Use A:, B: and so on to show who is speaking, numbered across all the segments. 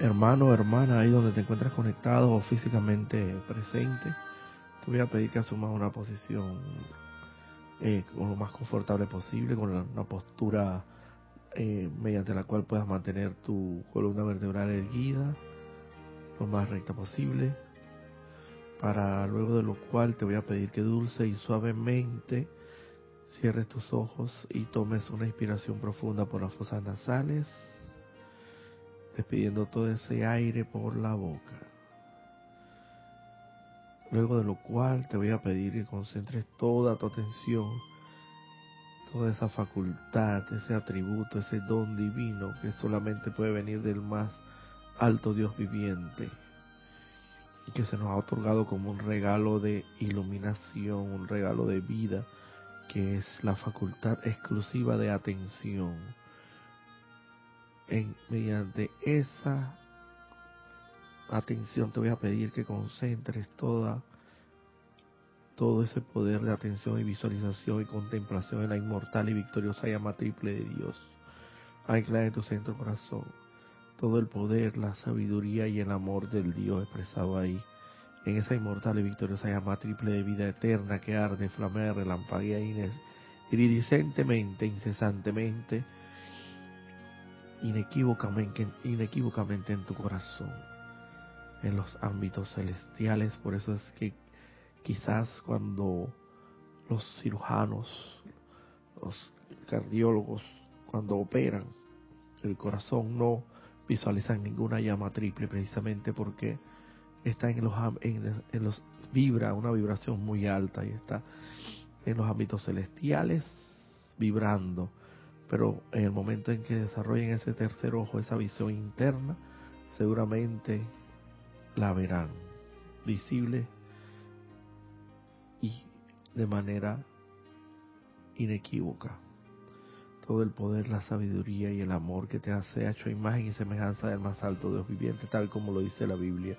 A: hermano o hermana, ahí donde te encuentras conectado o físicamente presente, te voy a pedir que asumas una posición eh, lo más confortable posible, con una postura eh, mediante la cual puedas mantener tu columna vertebral erguida lo más recta posible, para luego de lo cual te voy a pedir que dulce y suavemente cierres tus ojos y tomes una inspiración profunda por las fosas nasales despidiendo todo ese aire por la boca. Luego de lo cual te voy a pedir que concentres toda tu atención, toda esa facultad, ese atributo, ese don divino que solamente puede venir del más alto Dios viviente y que se nos ha otorgado como un regalo de iluminación, un regalo de vida, que es la facultad exclusiva de atención mediante esa atención te voy a pedir que concentres toda todo ese poder de atención y visualización y contemplación en la inmortal y victoriosa llama triple de Dios. Ancla en tu centro corazón todo el poder, la sabiduría y el amor del Dios expresado ahí, en esa inmortal y victoriosa llama triple de vida eterna que arde, flamea, relampaguea iridicentemente, incesantemente, inequívocamente, en tu corazón, en los ámbitos celestiales. Por eso es que quizás cuando los cirujanos, los cardiólogos, cuando operan el corazón, no visualizan ninguna llama triple, precisamente porque está en los, en los vibra una vibración muy alta y está en los ámbitos celestiales vibrando pero en el momento en que desarrollen ese tercer ojo, esa visión interna, seguramente la verán visible y de manera inequívoca. Todo el poder, la sabiduría y el amor que te hace hecho imagen y semejanza del más alto Dios viviente, tal como lo dice la Biblia.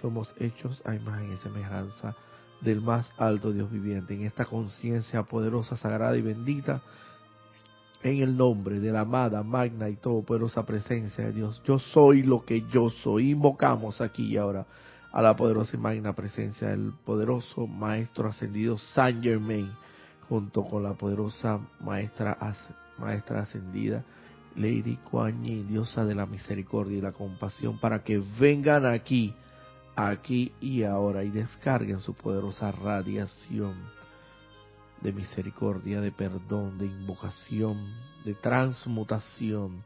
A: Somos hechos a imagen y semejanza del más alto Dios viviente. En esta conciencia poderosa, sagrada y bendita, en el nombre de la amada, magna y todopoderosa presencia de Dios. Yo soy lo que yo soy. Invocamos aquí y ahora a la poderosa y magna presencia del poderoso Maestro Ascendido Saint Germain, junto con la poderosa Maestra, maestra Ascendida Lady Kuan Yin, diosa de la misericordia y la compasión, para que vengan aquí, aquí y ahora y descarguen su poderosa radiación de misericordia, de perdón, de invocación, de transmutación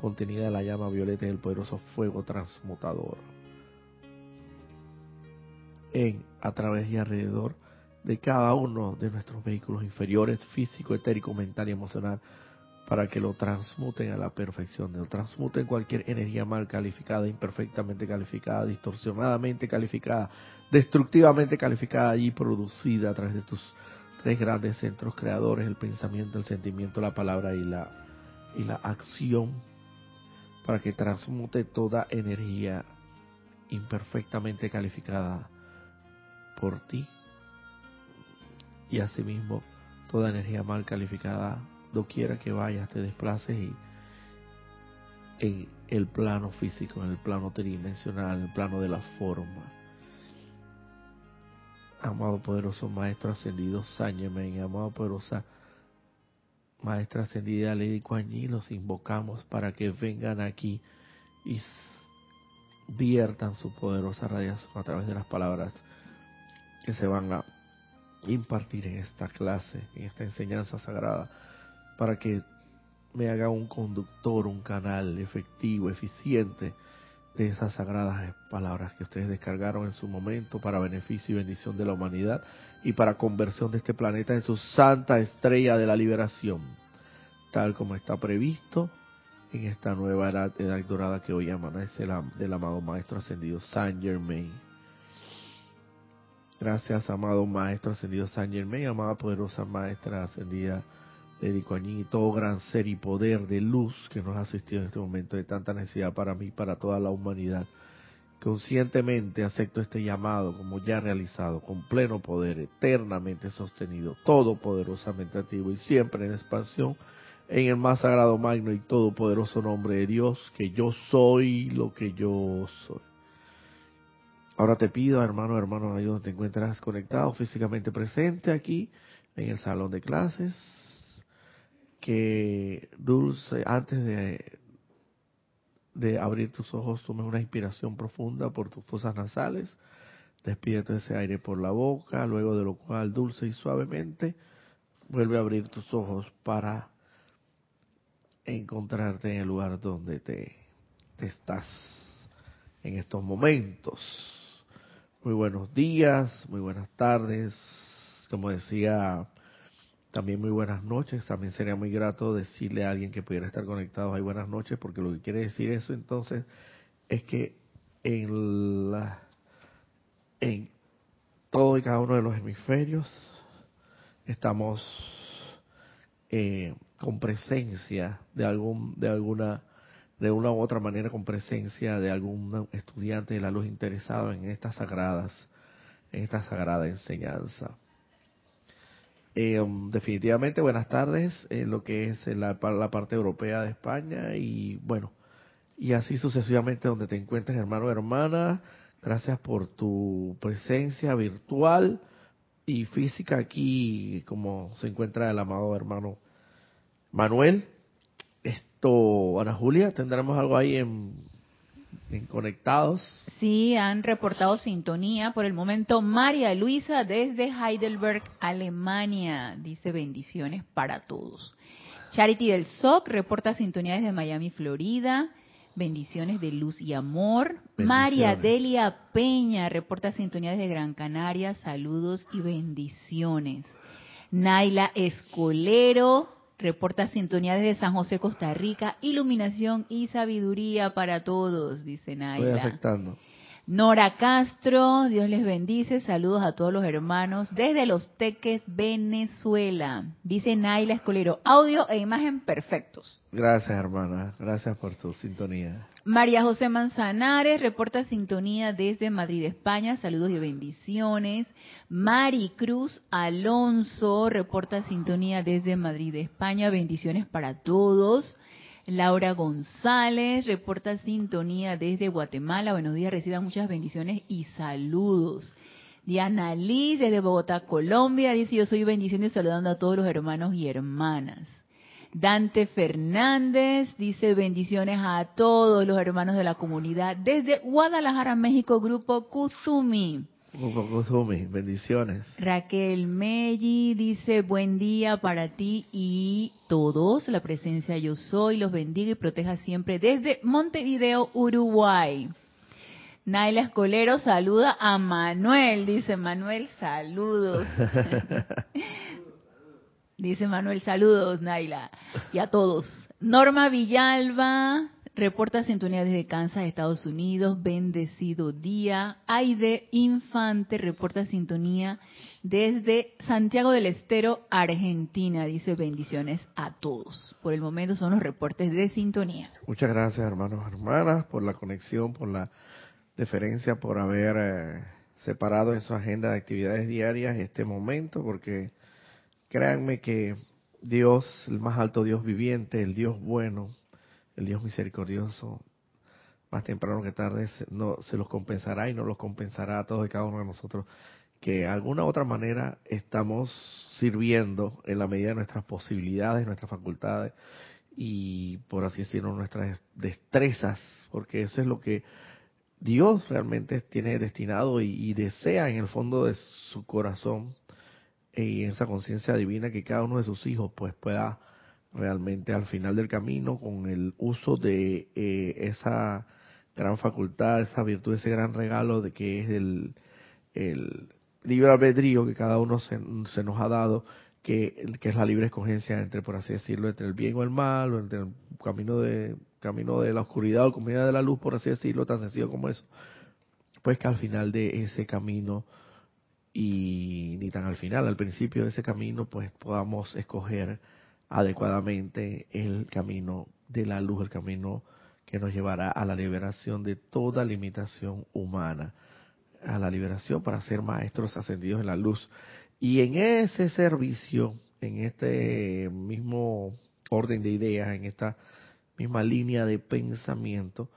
A: contenida en la llama violeta del poderoso fuego transmutador. En, a través y alrededor de cada uno de nuestros vehículos inferiores, físico, etérico, mental y emocional, para que lo transmuten a la perfección, lo transmuten cualquier energía mal calificada, imperfectamente calificada, distorsionadamente calificada, destructivamente calificada y producida a través de tus tres grandes centros creadores, el pensamiento, el sentimiento, la palabra y la, y la acción, para que transmute toda energía imperfectamente calificada por ti. Y asimismo toda energía mal calificada doquiera que vayas te desplaces y en el plano físico, en el plano tridimensional, en el plano de la forma amado poderoso Maestro Ascendido Sáñeme, amado poderosa Maestra Ascendida Lady Kuan los invocamos para que vengan aquí y viertan su poderosa radiación a través de las palabras que se van a impartir en esta clase, en esta enseñanza sagrada, para que me haga un conductor, un canal efectivo, eficiente, de esas sagradas palabras que ustedes descargaron en su momento para beneficio y bendición de la humanidad y para conversión de este planeta en su santa estrella de la liberación, tal como está previsto en esta nueva edad, dorada que hoy amanece del amado Maestro Ascendido Saint Germain. Gracias, amado Maestro Ascendido Saint Germain, amada poderosa Maestra Ascendida dedico allí todo gran ser y poder de luz que nos ha asistido en este momento de tanta necesidad para mí y para toda la humanidad. Conscientemente acepto este llamado como ya realizado, con pleno poder, eternamente sostenido, todopoderosamente activo y siempre en expansión en el más sagrado, magno y todopoderoso nombre de Dios, que yo soy lo que yo soy. Ahora te pido, hermano, hermano, ahí donde te encuentras conectado, físicamente presente aquí, en el salón de clases, que Dulce, antes de, de abrir tus ojos, tomes una inspiración profunda por tus fosas nasales, despídete ese aire por la boca, luego de lo cual, dulce y suavemente, vuelve a abrir tus ojos para encontrarte en el lugar donde te, estás en estos momentos. Muy buenos días, muy buenas tardes, como decía, también muy buenas noches. También sería muy grato decirle a alguien que pudiera estar conectado ahí buenas noches, porque lo que quiere decir eso entonces es que en, la, en todo y cada uno de los hemisferios estamos eh, con presencia de algún de alguna de una u otra manera con presencia de algún estudiante de la luz interesado en estas sagradas en esta sagrada enseñanza eh, um, definitivamente buenas tardes en lo que es la, la parte europea de España y bueno y así sucesivamente donde te encuentres hermano o hermana gracias por tu presencia virtual y física aquí como se encuentra el amado hermano Manuel, esto, Ana Julia, tendremos algo ahí en, conectados.
B: Sí, han reportado sintonía por el momento. María Luisa desde Heidelberg, Alemania, dice bendiciones para todos. Charity del SOC reporta sintonía desde Miami, Florida. Bendiciones de luz y amor. María Delia Peña reporta sintonía desde Gran Canaria. Saludos y bendiciones. Naila Escolero Reporta sintonía desde San José, Costa Rica. Iluminación y sabiduría para todos, dice Naila.
A: Estoy aceptando.
B: Nora Castro, Dios les bendice. Saludos a todos los hermanos desde Los Teques, Venezuela. Dice Naila Escolero, audio e imagen perfectos.
A: Gracias, hermana. Gracias por tu sintonía.
B: María José Manzanares reporta sintonía desde Madrid, España. Saludos y bendiciones. Mari Cruz Alonso reporta sintonía desde Madrid, España. Bendiciones para todos. Laura González reporta sintonía desde Guatemala. Buenos días, reciban muchas bendiciones y saludos. Diana Liz desde Bogotá, Colombia, dice yo soy bendiciendo y saludando a todos los hermanos y hermanas. Dante Fernández dice bendiciones a todos los hermanos de la comunidad desde Guadalajara, México, Grupo Kuzumi
A: bendiciones.
B: Raquel Melli dice, buen día para ti y todos, la presencia yo soy, los bendiga y proteja siempre desde Montevideo, Uruguay. Naila Escolero saluda a Manuel, dice Manuel, saludos. dice Manuel, saludos, Naila, y a todos. Norma Villalba Reporta sintonía desde Kansas, Estados Unidos. Bendecido día. Aide Infante reporta sintonía desde Santiago del Estero, Argentina. Dice bendiciones a todos. Por el momento son los reportes de sintonía.
A: Muchas gracias, hermanos hermanas, por la conexión, por la deferencia, por haber eh, separado en su agenda de actividades diarias este momento, porque créanme que Dios, el más alto Dios viviente, el Dios bueno, el Dios misericordioso, más temprano que tarde, no, se los compensará y no los compensará a todos y cada uno de nosotros, que de alguna u otra manera estamos sirviendo en la medida de nuestras posibilidades, nuestras facultades y, por así decirlo, nuestras destrezas, porque eso es lo que Dios realmente tiene destinado y, y desea en el fondo de su corazón y en esa conciencia divina que cada uno de sus hijos pues pueda realmente al final del camino con el uso de eh, esa gran facultad, esa virtud, ese gran regalo de que es el, el libre albedrío que cada uno se, nos ha dado, que, que es la libre escogencia entre, por así decirlo, entre el bien o el mal, o entre el camino de, camino de la oscuridad o el camino de la luz, por así decirlo, tan sencillo como eso. Pues que al final de ese camino, y ni tan al final, al principio de ese camino, pues podamos escoger adecuadamente el camino de la luz, el camino que nos llevará a la liberación de toda limitación humana, a la liberación para ser maestros ascendidos en la luz. Y en ese servicio, en este mismo orden de ideas, en esta misma línea de pensamiento,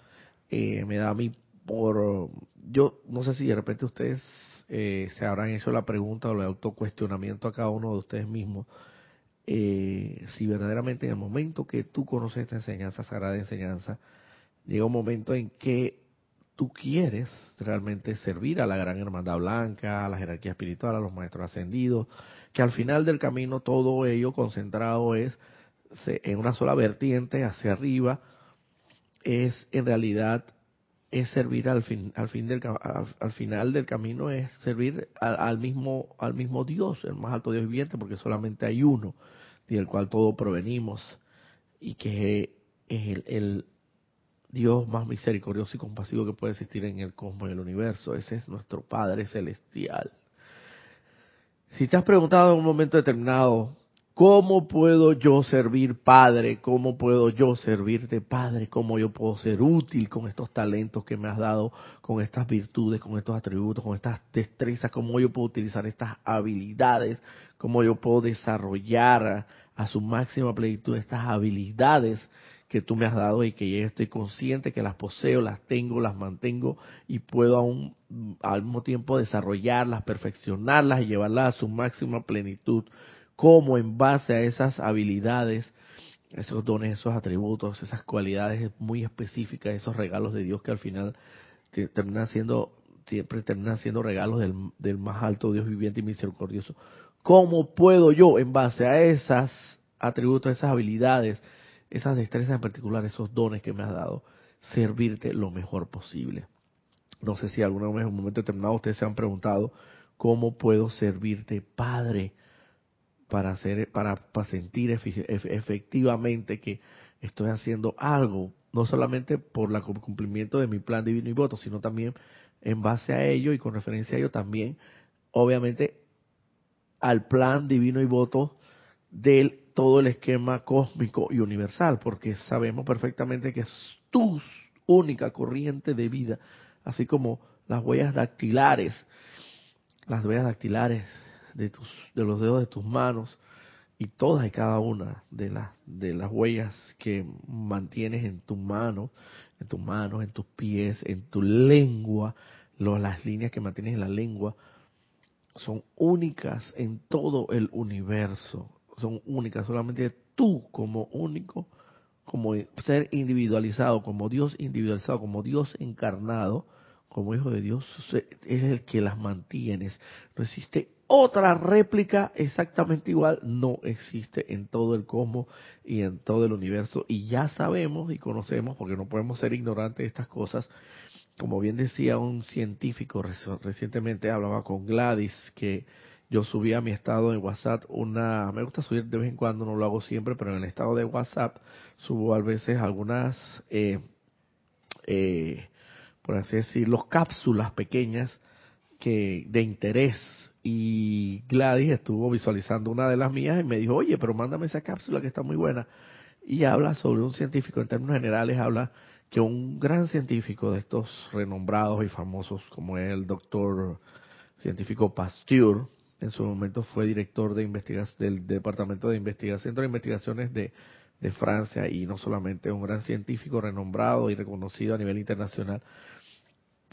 A: eh, me da a mí por, yo no sé si de repente ustedes eh, se habrán hecho la pregunta o el autocuestionamiento a cada uno de ustedes mismos, eh, si verdaderamente en el momento que tú conoces esta enseñanza, sagrada enseñanza, llega un momento en que tú quieres realmente servir a la gran hermandad blanca, a la jerarquía espiritual, a los maestros ascendidos, que al final del camino todo ello concentrado es en una sola vertiente hacia arriba, es en realidad es servir al fin al fin del al, final del camino es servir al, mismo al mismo Dios el más alto Dios viviente porque solamente hay uno del cual todos provenimos y que es el, el, Dios más misericordioso y compasivo que puede existir en el cosmos y el universo. Ese es nuestro Padre celestial. Si te has preguntado en un momento determinado ¿Cómo puedo yo servir Padre? ¿Cómo puedo yo servirte Padre? ¿Cómo yo puedo ser útil con estos talentos que me has dado, con estas virtudes, con estos atributos, con estas destrezas? ¿Cómo yo puedo utilizar estas habilidades? ¿Cómo yo puedo desarrollar a, su máxima plenitud estas habilidades que tú me has dado y que ya estoy consciente que las poseo, las tengo, las mantengo y puedo aún al mismo tiempo desarrollarlas, perfeccionarlas y llevarlas a su máxima plenitud? Cómo en base a esas habilidades, esos dones, esos atributos, esas cualidades muy específicas, esos regalos de Dios que al final terminan siendo, siempre terminan siendo regalos del, del más alto Dios viviente y misericordioso. ¿Cómo puedo yo, en base a esos atributos, esas habilidades, esas destrezas en particular, esos dones que me has dado, servirte lo mejor posible? No sé si alguna vez en un momento determinado ustedes se han preguntado, ¿cómo puedo servirte, Padre? Para hacer para, sentir efectivamente que estoy haciendo algo no solamente por el cumplimiento de mi plan divino y voto sino también en base a ello y con referencia a ello también obviamente al plan divino y voto del todo el esquema cósmico y universal porque sabemos perfectamente que es tu única corriente de vida así como las huellas dactilares las huellas dactilares de, tus, de los dedos de tus manos y todas y cada una de las, de las huellas que mantienes en tu mano, en tus manos, en tus pies, en tu lengua, las líneas que mantienes en la lengua, son únicas en todo el universo. Son únicas, solamente tú como único, como ser individualizado, como Dios individualizado, como Dios encarnado, como hijo de Dios, es el que las mantienes. No existe otra réplica exactamente igual no existe en todo el cosmos y en todo el universo. Y ya sabemos y conocemos, porque no podemos ser ignorantes de estas cosas, como bien decía un científico recientemente, hablaba con Gladys, que yo subí a mi estado de WhatsApp una, me gusta subir de vez en cuando, no lo hago siempre, pero en el estado de WhatsApp subo a veces algunas, eh, eh, por así decirlo, cápsulas pequeñas que de interés y Gladys estuvo visualizando una de las mías y me dijo, oye, pero mándame esa cápsula que está muy buena. Y habla sobre un científico, en términos generales habla que un gran científico de estos renombrados y famosos, como el doctor científico Pasteur, en su momento fue director de del Departamento de Investigación, de Investigaciones de, de Francia, y no solamente un gran científico renombrado y reconocido a nivel internacional,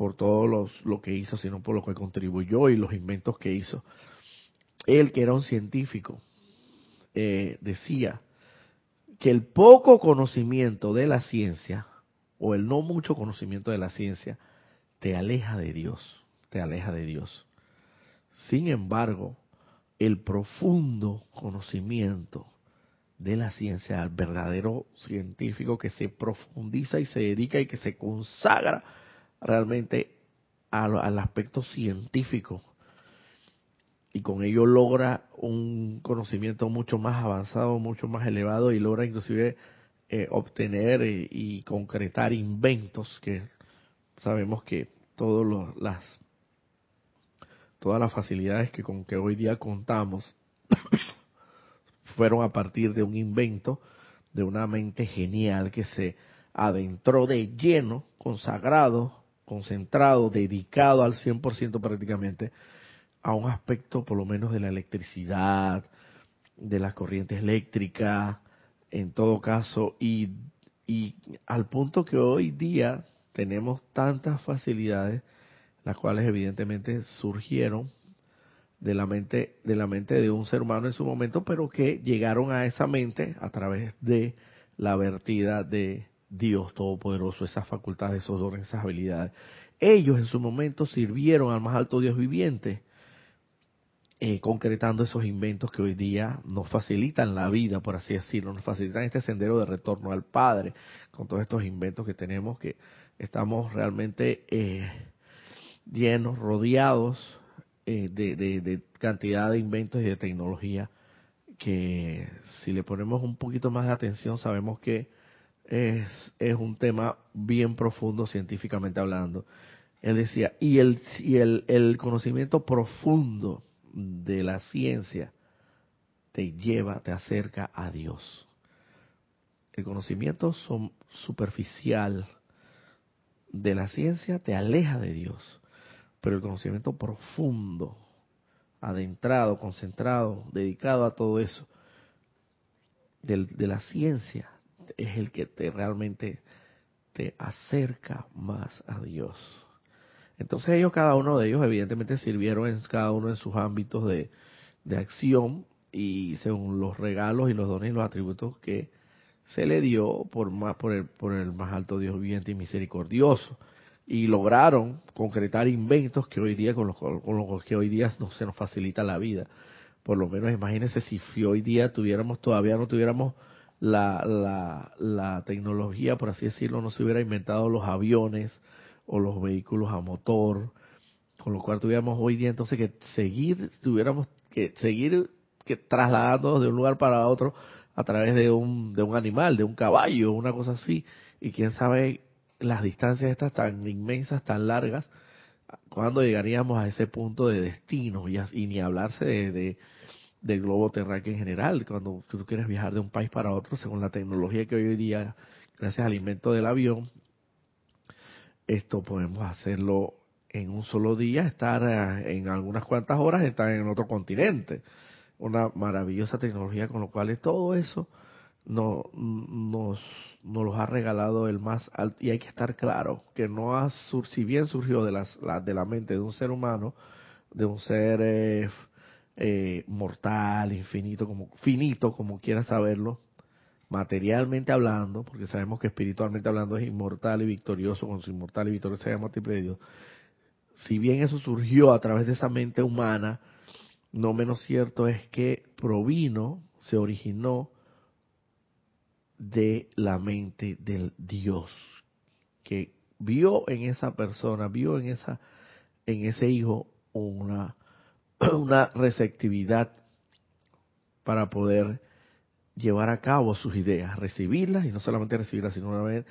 A: por todo lo que hizo, sino por lo que contribuyó y los inventos que hizo. Él, que era un científico, eh, decía que el poco conocimiento de la ciencia, o el no mucho conocimiento de la ciencia, te aleja de Dios, te aleja de Dios. Sin embargo, el profundo conocimiento de la ciencia, el verdadero científico que se profundiza y se dedica y que se consagra realmente al, aspecto científico. Y con ello logra un conocimiento mucho más avanzado, mucho más elevado y logra inclusive eh, obtener y, concretar inventos que sabemos que todos las todas las facilidades que con que hoy día contamos fueron a partir de un invento de una mente genial que se adentró de lleno, consagrado concentrado, dedicado al 100% prácticamente a un aspecto por lo menos de la electricidad, de las corrientes eléctricas, en todo caso, y, al punto que hoy día tenemos tantas facilidades, las cuales evidentemente surgieron de la mente de la mente de un ser humano en su momento, pero que llegaron a esa mente a través de la vertida de Dios Todopoderoso, esas facultades, esos dones, esas habilidades. Ellos en su momento sirvieron al más alto Dios viviente, eh, concretando esos inventos que hoy día nos facilitan la vida, por así decirlo, nos facilitan este sendero de retorno al Padre, con todos estos inventos que tenemos, que estamos realmente eh, llenos, rodeados eh, de, cantidad de inventos y de tecnología que si le ponemos un poquito más de atención sabemos que es, es un tema bien profundo científicamente hablando. Él decía, y el, y el, el conocimiento profundo de la ciencia te lleva, te acerca a Dios. El conocimiento superficial de la ciencia te aleja de Dios pero el conocimiento profundo, adentrado, concentrado, dedicado a todo eso, de la ciencia, es el que te realmente te acerca más a Dios. Entonces ellos, cada uno de ellos, evidentemente sirvieron en cada uno de sus ámbitos de, de acción y según los regalos y los dones y los atributos que se le dio por, más, por, el, por el más alto Dios viviente y misericordioso y lograron concretar inventos que hoy día con los, con los que hoy día no se nos facilita la vida. Por lo menos imagínense si hoy día tuviéramos todavía no tuviéramos la, la, la tecnología, por así decirlo, no se hubiera inventado los aviones o los vehículos a motor, con lo cual tuviéramos hoy día entonces que seguir, tuviéramos que seguir que trasladándonos de un lugar para otro a través de un, de un animal, de un caballo, una cosa así, y quién sabe las distancias estas tan inmensas, tan largas, cuando llegaríamos a ese punto de destino y, ni hablarse de, del globo terráqueo en general, cuando tú quieres viajar de un país para otro, según la tecnología que hoy día, gracias al invento del avión, esto podemos hacerlo en un solo día, estar eh, en algunas cuantas horas, estar en otro continente. Una maravillosa tecnología con lo cual todo eso no, nos nos los ha regalado el más alto. Y hay que estar claro que no ha, si bien surgió de, las, de la mente de un ser humano, de un ser eh, eh, mortal, infinito, como, finito, como quieras saberlo, materialmente hablando, porque sabemos que espiritualmente hablando es inmortal y victorioso, con su inmortal y victorioso se llama de Dios. Si bien eso surgió a través de esa mente humana, no menos cierto es que provino, se originó de la mente del Dios que vio en esa persona, vio en esa en ese hijo una una receptividad para poder llevar a cabo sus ideas, recibirlas y no solamente recibirlas, sino una vez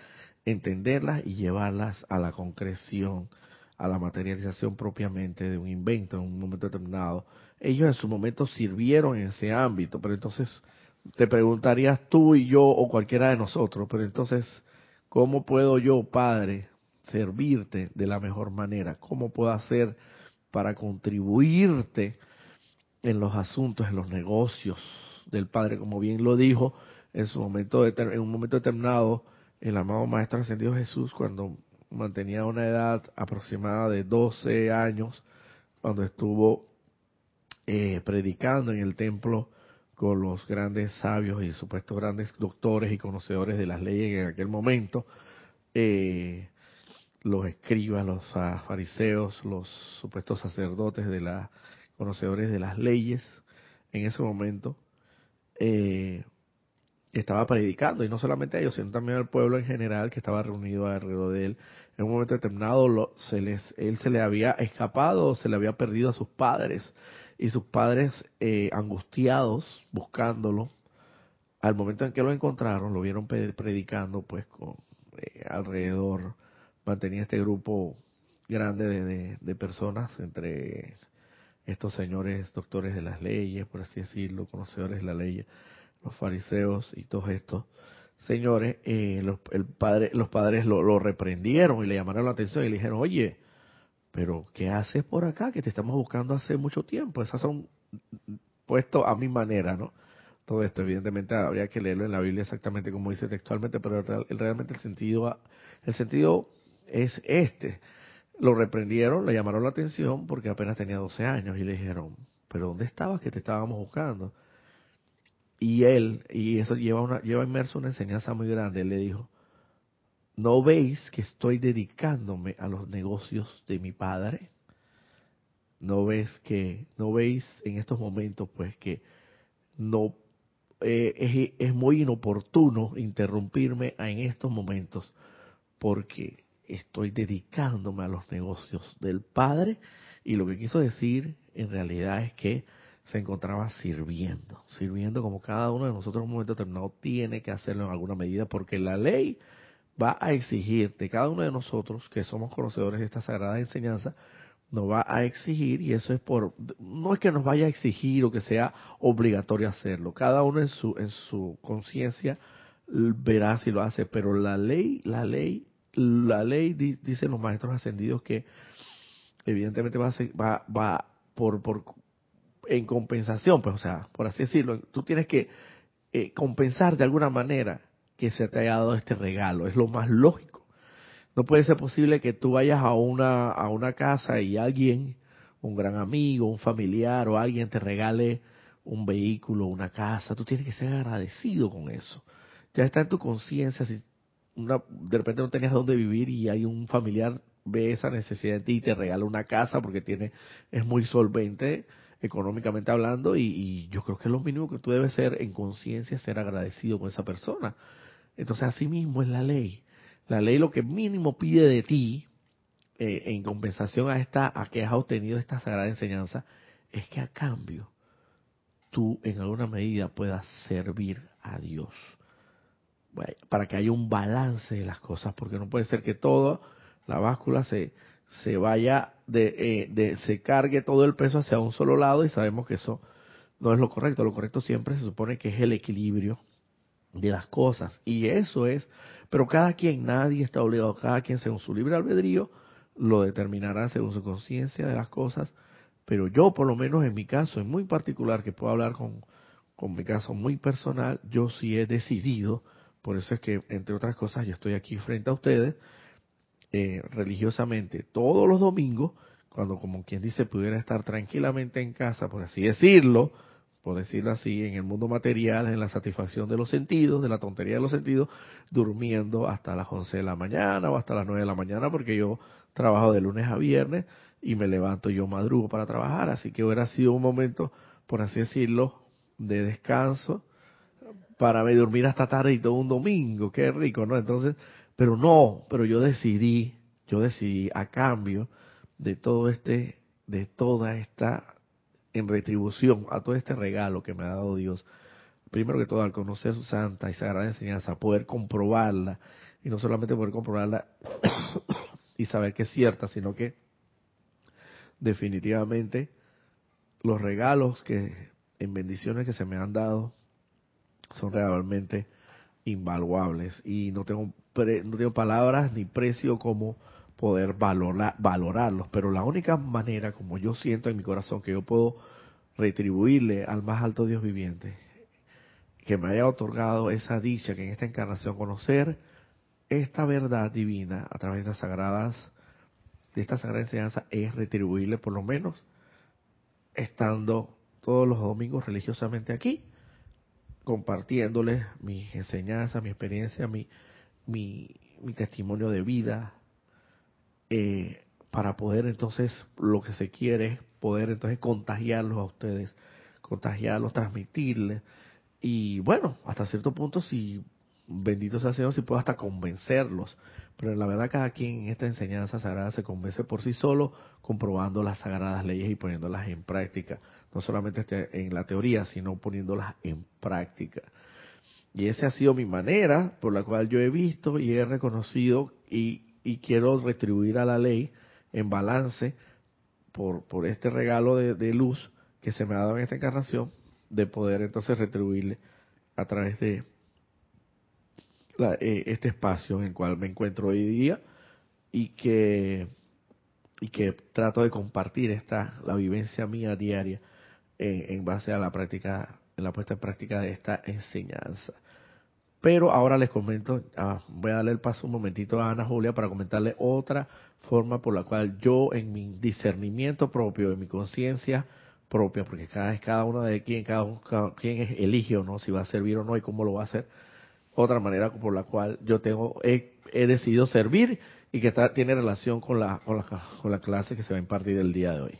A: entenderlas y llevarlas a la concreción, a la materialización propiamente de un invento en un momento determinado. Ellos en su momento sirvieron en ese ámbito, pero entonces te preguntarías tú y yo o cualquiera de nosotros, pero entonces, ¿cómo puedo yo, Padre, servirte de la mejor manera? ¿Cómo puedo hacer para contribuirte en los asuntos, en los negocios del Padre? Como bien lo dijo en su momento, en un momento determinado, el amado Maestro Ascendido Jesús, cuando mantenía una edad aproximada de 12 años, cuando estuvo eh, predicando en el templo con los grandes sabios y supuestos grandes doctores y conocedores de las leyes en aquel momento, eh, los escribas, los fariseos, los supuestos sacerdotes de la conocedores de las leyes en ese momento, eh, estaba predicando, y no solamente a ellos, sino también al pueblo en general que estaba reunido alrededor de él. En un momento determinado lo, se les, él se le había escapado, se le había perdido a sus padres, y sus padres eh, angustiados buscándolo al momento en que lo encontraron lo vieron predicando pues con eh, alrededor mantenía este grupo grande de, de, personas entre estos señores doctores de las leyes por así decirlo conocedores de la ley los fariseos y todos estos señores eh, los, el padre, los padres lo, lo reprendieron y le llamaron la atención y le dijeron oye pero ¿qué haces por acá? Que te estamos buscando hace mucho tiempo. Esas son puestos a mi manera, ¿no? todo esto. Evidentemente habría que leerlo en la Biblia exactamente como dice textualmente, pero realmente el sentido, el sentido es este. Lo reprendieron, le llamaron la atención porque apenas tenía 12 años y le dijeron, pero ¿dónde estabas que te estábamos buscando? Y él, y eso lleva, una, lleva inmerso una enseñanza muy grande, él le dijo, ¿no veis que estoy dedicándome a los negocios de mi padre? ¿No ves que, no veis en estos momentos pues que no eh, es, es, muy inoportuno interrumpirme en estos momentos porque estoy dedicándome a los negocios del Padre y lo que quiso decir en realidad es que se encontraba sirviendo, sirviendo como cada uno de nosotros en un momento determinado tiene que hacerlo en alguna medida porque la ley va a exigir de cada uno de nosotros que somos conocedores de esta sagrada enseñanza nos va a exigir y eso es por no es que nos vaya a exigir o que sea obligatorio hacerlo cada uno en su en su conciencia verá si lo hace pero la ley la ley la ley dicen los maestros ascendidos que evidentemente va a va va por por en compensación pues o sea por así decirlo tú tienes que eh, compensar de alguna manera que se te haya dado este regalo es lo más lógico no puede ser posible que tú vayas a una, a una casa y alguien, un gran amigo, un familiar o alguien te regale un vehículo, una casa. Tú tienes que ser agradecido con eso. Ya está en tu conciencia. Si una, de repente no tenías dónde vivir y hay un familiar ve esa necesidad de ti y te regala una casa porque tiene es muy solvente económicamente hablando y, yo creo que lo mínimo que tú debes ser en conciencia ser agradecido con esa persona entonces así mismo es la ley la ley lo que mínimo pide de ti, eh, en compensación a esta, a que has obtenido esta sagrada enseñanza, es que a cambio tú en alguna medida puedas servir a Dios. Para que haya un balance de las cosas, porque no puede ser que toda la báscula se, se vaya de, eh, de, se cargue todo el peso hacia un solo lado y sabemos que eso no es lo correcto. Lo correcto siempre se supone que es el equilibrio de las cosas. Y eso es, pero cada quien, nadie está obligado, cada quien según su libre albedrío, lo determinará según su conciencia de las cosas. Pero yo, por lo menos en mi caso, en muy particular, que puedo hablar con, con mi caso muy personal, yo sí he decidido, por eso es que, entre otras cosas, yo estoy aquí frente a ustedes, eh, religiosamente, todos los domingos, cuando como quien dice pudiera estar tranquilamente en casa, por así decirlo, por decirlo así, en el mundo material, en la satisfacción de los sentidos, de la tontería de los sentidos, durmiendo hasta las 11 de la mañana o hasta las 9 de la mañana, porque yo trabajo de lunes a viernes y me levanto yo madrugo para trabajar, así que hubiera sido un momento, por así decirlo, de descanso para dormir hasta tarde y todo un domingo, qué rico, ¿no? Entonces, pero no, pero yo decidí, yo decidí a cambio de todo este, de toda esta en retribución a todo este regalo que me ha dado Dios, primero que todo al conocer su santa y sagrada enseñanza, poder comprobarla, y no solamente poder comprobarla y saber que es cierta, sino que definitivamente los regalos que en bendiciones que se me han dado son realmente invaluables. Y no tengo no tengo palabras ni precio como poder valorarlos, pero la única manera, como yo siento en mi corazón, que yo puedo retribuirle al más alto Dios viviente, que me haya otorgado esa dicha que en esta encarnación conocer esta verdad divina a través de las sagradas, de esta sagrada enseñanza, es retribuirle por lo menos estando todos los domingos religiosamente aquí, compartiéndoles mis enseñanzas, mi experiencia, mi, mi, mi testimonio de vida, eh, para poder entonces lo que se quiere es poder entonces contagiarlos a ustedes, contagiarlos, transmitirles. Y bueno, hasta cierto punto si bendito sea Señor, si puedo hasta convencerlos, pero la verdad cada quien en esta enseñanza sagrada se convence por sí solo, comprobando las sagradas leyes y poniéndolas en práctica, no solamente este, en la teoría, sino poniéndolas en práctica. Y esa ha sido mi manera por la cual yo he visto y he reconocido y quiero retribuir a la ley en balance por, por este regalo de, luz que se me ha dado en esta encarnación, de poder entonces retribuirle a través de eh, este espacio en el cual me encuentro hoy día y que y que trato de compartir esta la vivencia mía diaria en, en base a la práctica en la puesta en práctica de esta enseñanza. Pero ahora les comento, ah, voy a darle el paso un momentito a Ana Julia para comentarle otra forma por la cual yo en mi discernimiento propio, en mi conciencia propia, porque cada vez cada uno de quien, cada, quien elige o no, si va a servir o no y cómo lo va a hacer, otra manera por la cual yo tengo, he, decidido servir y que está, tiene relación con la, con la, con la clase que se va a impartir el día de hoy.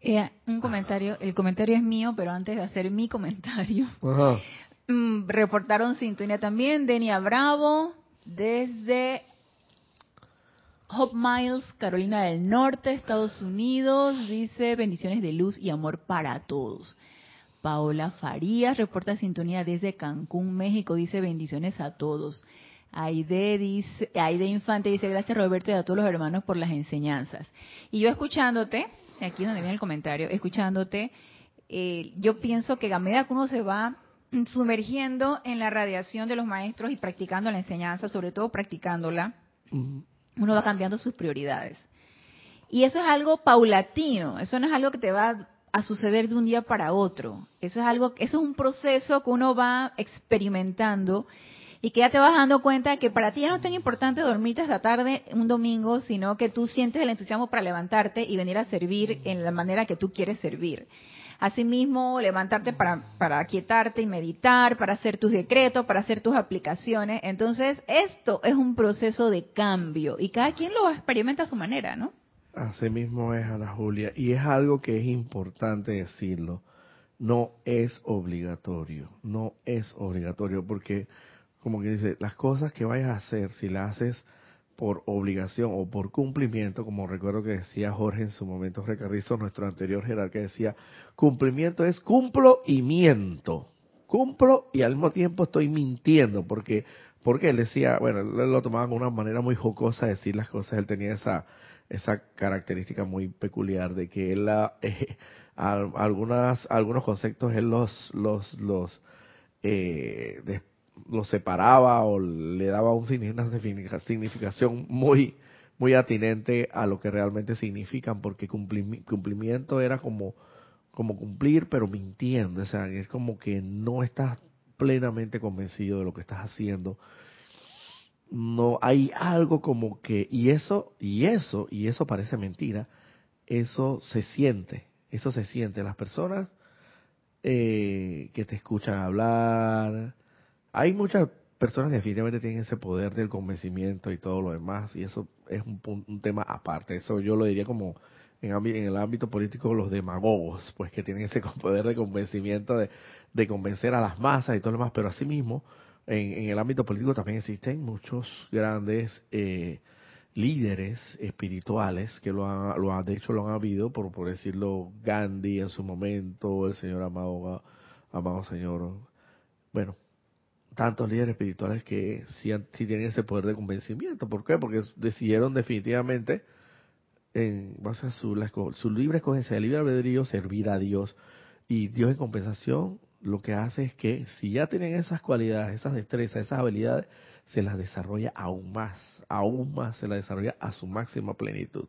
B: Eh, un comentario, el comentario es mío, pero antes de hacer mi comentario, mm, reportaron sintonía también, Denia Bravo, desde Hope Miles, Carolina del Norte, Estados Unidos, dice bendiciones de luz y amor para todos. Paola Farías reporta sintonía desde Cancún, México, dice bendiciones a todos. Aide, dice, Aide Infante dice gracias Roberto y a todos los hermanos por las enseñanzas. Y yo escuchándote, aquí es donde viene el comentario, escuchándote, eh, yo pienso que a medida que uno se va sumergiendo en la radiación de los maestros y practicando la enseñanza, sobre todo practicándola, uno va cambiando sus prioridades. Y eso es algo paulatino, eso no es algo que te va a suceder de un día para otro. Eso es algo, eso es un proceso que uno va experimentando y que ya te vas dando cuenta que para ti ya no es tan importante dormirte hasta tarde un domingo, sino que tú sientes el entusiasmo para levantarte y venir a servir en la manera que tú quieres servir. Asimismo, levantarte para, para aquietarte y meditar, para hacer tus decretos, para hacer tus aplicaciones. Entonces, esto es un proceso de cambio y cada quien lo experimenta a su manera, ¿no?
A: Así mismo es, Ana Julia. Y es algo que es importante decirlo. No es obligatorio, no es obligatorio porque, como que dice, las cosas que vayas a hacer, si las haces por obligación o por cumplimiento, como recuerdo que decía Jorge en su momento, Recarrizo, nuestro anterior jerarca, decía, cumplimiento es cumplo y miento. Cumplo y al mismo tiempo estoy mintiendo, porque, porque él decía, bueno, él lo tomaba como una manera muy jocosa de decir las cosas, él tenía esa, esa característica muy peculiar de que él, eh, algunas, algunos conceptos él los, los, los, eh, lo separaba o le daba un, una significación muy muy atinente a lo que realmente significan porque cumplimiento era como como cumplir pero mintiendo. O sea es como que no estás plenamente convencido de lo que estás haciendo no hay algo como que y eso y eso y eso parece mentira eso se siente eso se siente las personas eh, que te escuchan hablar hay muchas personas que definitivamente tienen ese poder del convencimiento y todo lo demás, y eso es un, tema aparte. Eso yo lo diría como en, el ámbito político los demagogos, pues que tienen ese poder de convencimiento de, convencer a las masas y todo lo demás, pero asimismo en, el ámbito político también existen muchos grandes eh, líderes espirituales que lo han, lo han, de hecho lo han habido, por, por decirlo, Gandhi en su momento, el señor amado, amado señor, bueno, tantos líderes espirituales que sí, tienen ese poder de convencimiento. ¿Por qué? Porque decidieron definitivamente, en base a su, su libre escogencia, libre albedrío, servir a Dios. Y Dios en compensación lo que hace es que si ya tienen esas cualidades, esas destrezas, esas habilidades, se las desarrolla aún más, aún más se las desarrolla a su máxima plenitud.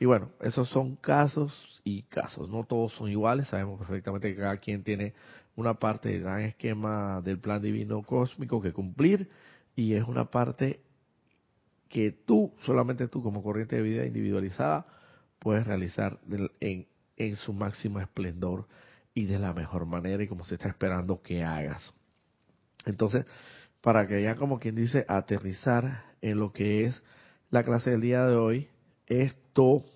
A: Y bueno, esos son casos y casos, no todos son iguales, sabemos perfectamente que cada quien tiene una parte del gran esquema del plan divino cósmico que cumplir y es una parte que tú, solamente tú como corriente de vida individualizada, puedes realizar en, en su máximo esplendor y de la mejor manera y como se está esperando que hagas. Entonces, para que ya como quien dice aterrizar en lo que es la clase del día de hoy, esto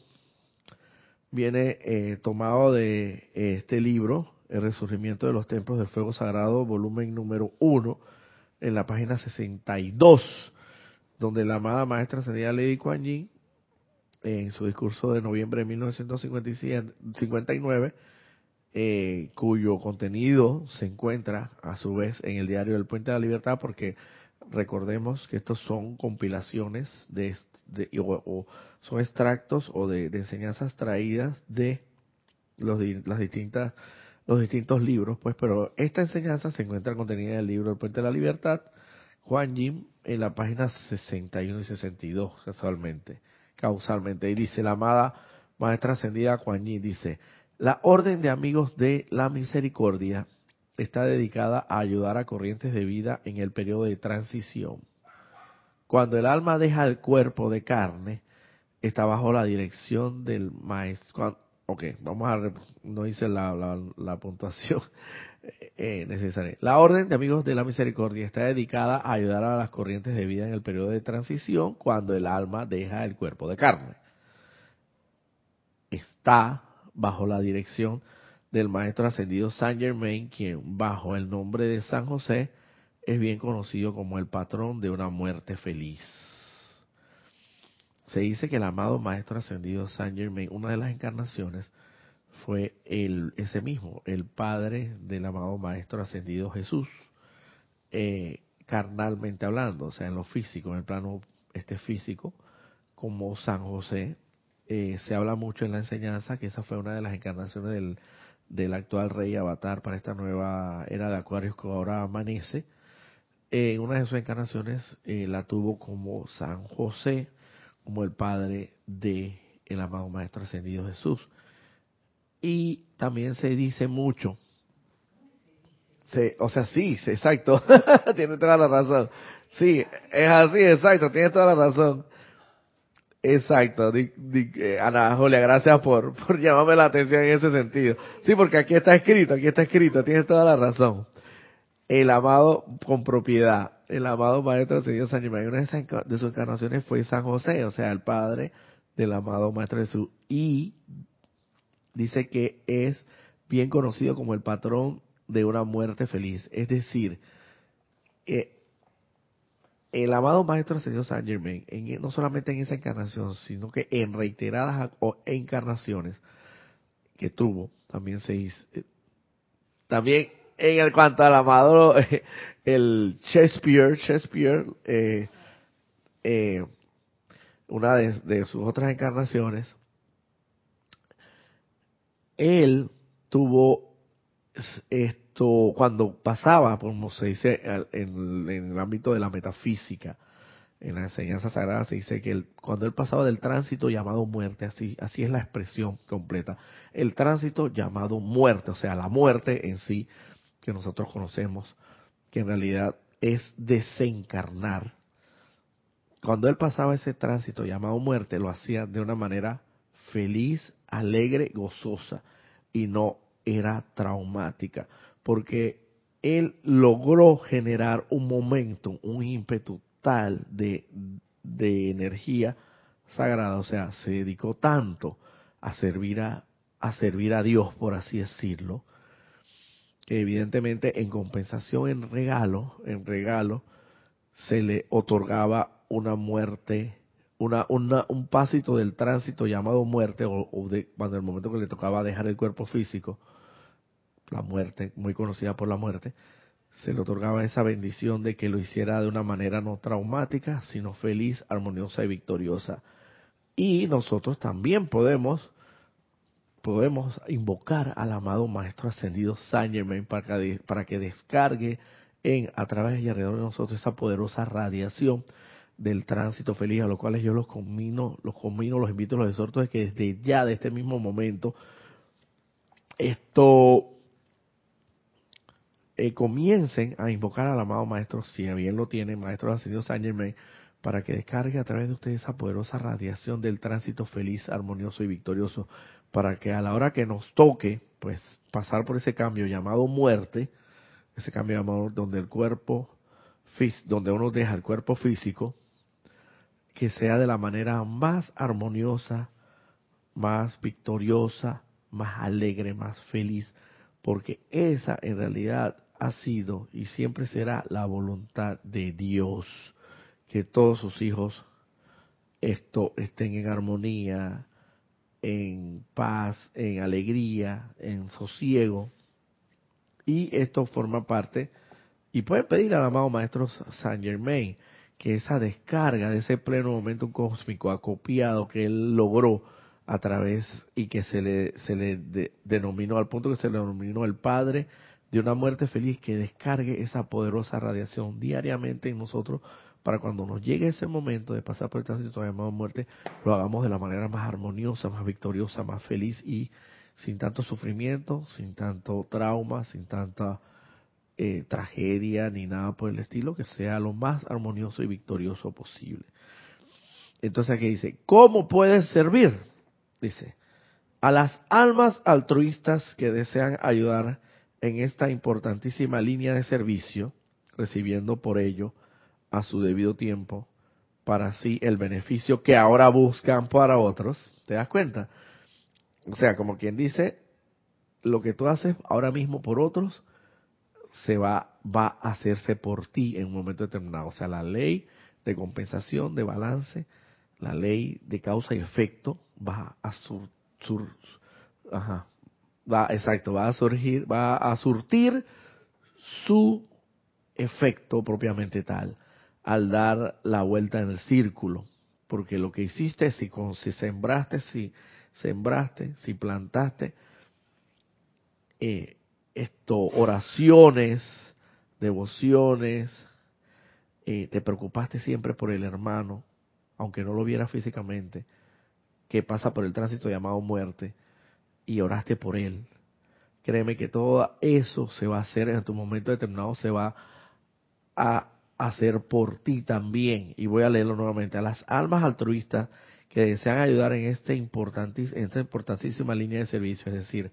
A: viene eh, tomado de este libro, El Resurgimiento de los Templos del Fuego Sagrado, volumen número 1, en la página 62, donde la amada maestra ascendida Lady Kuan Yin, en su discurso de noviembre de 1959, eh, cuyo contenido se encuentra a su vez en el diario del Puente de la Libertad, porque recordemos que estos son compilaciones de, o, son extractos o de, enseñanzas traídas de los, las distintas los distintos libros, pues, pero esta enseñanza se encuentra contenida en el libro El Puente de la Libertad, Juan Jim, en la página 61 y 62, casualmente, causalmente. Y dice la amada maestra ascendida Juan Jim, dice, la orden de amigos de la misericordia está dedicada a ayudar a corrientes de vida en el periodo de transición. Cuando el alma deja el cuerpo de carne, está bajo la dirección del maestro. Ok, vamos a... No hice la, puntuación eh, necesaria. La orden de amigos de la misericordia está dedicada a ayudar a las corrientes de vida en el periodo de transición cuando el alma deja el cuerpo de carne. Está bajo la dirección del maestro ascendido Saint Germain, quien bajo el nombre de San José es bien conocido como el patrón de una muerte feliz. Se dice que el amado maestro ascendido Saint Germain, una de las encarnaciones, fue el, ese mismo, el padre del amado maestro ascendido Jesús, eh, carnalmente hablando, o sea, en lo físico, en el plano este físico, como San José. Eh, se habla mucho en la enseñanza que esa fue una de las encarnaciones del, del actual rey avatar para esta nueva era de Acuarios que ahora amanece. En una de sus encarnaciones eh, la tuvo como San José, como el padre de el amado Maestro Ascendido Jesús. Y también se dice mucho, se, o sea, sí, exacto, tiene toda la razón. Sí, es así, exacto, tiene toda la razón. Exacto, eh, Ana Julia, gracias por, por llamarme la atención en ese sentido. Sí, porque aquí está escrito, aquí está escrito, tienes toda la razón. El amado con propiedad, el amado Maestro Señor San Germán, una de sus encarnaciones fue San José, o sea, el padre del amado Maestro Jesús. Y dice que es bien conocido como el patrón de una muerte feliz. Es decir, eh, el amado Maestro Señor San Germain, en, no solamente en esa encarnación, sino que en reiteradas encarnaciones que tuvo, también se hizo, eh, también en el cuanto al amado, el Shakespeare, Shakespeare, eh, eh, una de, sus otras encarnaciones, él tuvo cuando pasaba, como se dice en, el ámbito de la metafísica, en la enseñanza sagrada se dice que cuando él pasaba del tránsito llamado muerte, así, así es la expresión completa, el tránsito llamado muerte, o sea, la muerte en sí, que nosotros conocemos, que en realidad es desencarnar. Cuando él pasaba ese tránsito llamado muerte, lo hacía de una manera feliz, alegre, gozosa, y no era traumática porque él logró generar un momento, un ímpetu tal de, energía sagrada, o sea, se dedicó tanto a servir a, a servir a Dios, por así decirlo, que evidentemente en compensación, en regalo, en regalo, se le otorgaba una muerte, una, una, un pasito del tránsito llamado muerte, o, o de, cuando el momento que le tocaba dejar el cuerpo físico, la muerte, muy conocida por la muerte, se le otorgaba esa bendición de que lo hiciera de una manera no traumática, sino feliz, armoniosa y victoriosa. Y nosotros también podemos podemos invocar al amado Maestro Ascendido Saint Germain para que, descargue en, a través y alrededor de nosotros esa poderosa radiación del tránsito feliz, a los cuales yo los combino, los combino, los invito, los exhorto de que desde ya, de este mismo momento, esto eh, comiencen a invocar al amado Maestro, si bien lo tienen, Maestro Ascendido Saint Germain, para que descargue a través de ustedes esa poderosa radiación del tránsito feliz, armonioso y victorioso, para que a la hora que nos toque, pues pasar por ese cambio llamado muerte, ese cambio llamado donde el cuerpo, donde uno deja el cuerpo físico, que sea de la manera más armoniosa, más victoriosa, más alegre, más feliz, porque esa en realidad ha sido y siempre será la voluntad de Dios que todos sus hijos esto estén en armonía, en paz, en alegría, en sosiego. Y esto forma parte, y puede pedir al amado Maestro Saint Germain que esa descarga de ese pleno momento cósmico acopiado que él logró a través y que se le, se le denominó al punto que se le denominó el Padre de una muerte feliz que descargue esa poderosa radiación diariamente en nosotros para cuando nos llegue ese momento de pasar por el tránsito llamado muerte, lo hagamos de la manera más armoniosa, más victoriosa, más feliz y sin tanto sufrimiento, sin tanto trauma, sin tanta eh, tragedia ni nada por el estilo, que sea lo más armonioso y victorioso posible. Entonces aquí dice, ¿cómo puedes servir? Dice, a las almas altruistas que desean ayudar en esta importantísima línea de servicio, recibiendo por ello a su debido tiempo para así el beneficio que ahora buscan para otros. ¿Te das cuenta? O sea, como quien dice, lo que tú haces ahora mismo por otros se va, va a hacerse por ti en un momento determinado. O sea, la ley de compensación, de balance, la ley de causa y efecto va a sur, ajá, va, exacto, va a surgir, va a surtir su efecto propiamente tal al dar la vuelta en el círculo, porque lo que hiciste, si, si sembraste, si sembraste, si plantaste, eh, esto, oraciones, devociones, eh, te preocupaste siempre por el hermano, aunque no lo viera físicamente, que pasa por el tránsito llamado muerte, y oraste por él. Créeme que todo eso se va a hacer en tu momento determinado, se va a hacer por ti también. Y voy a leerlo nuevamente. A las almas altruistas que desean ayudar en, este esta importantísima línea de servicio, es decir,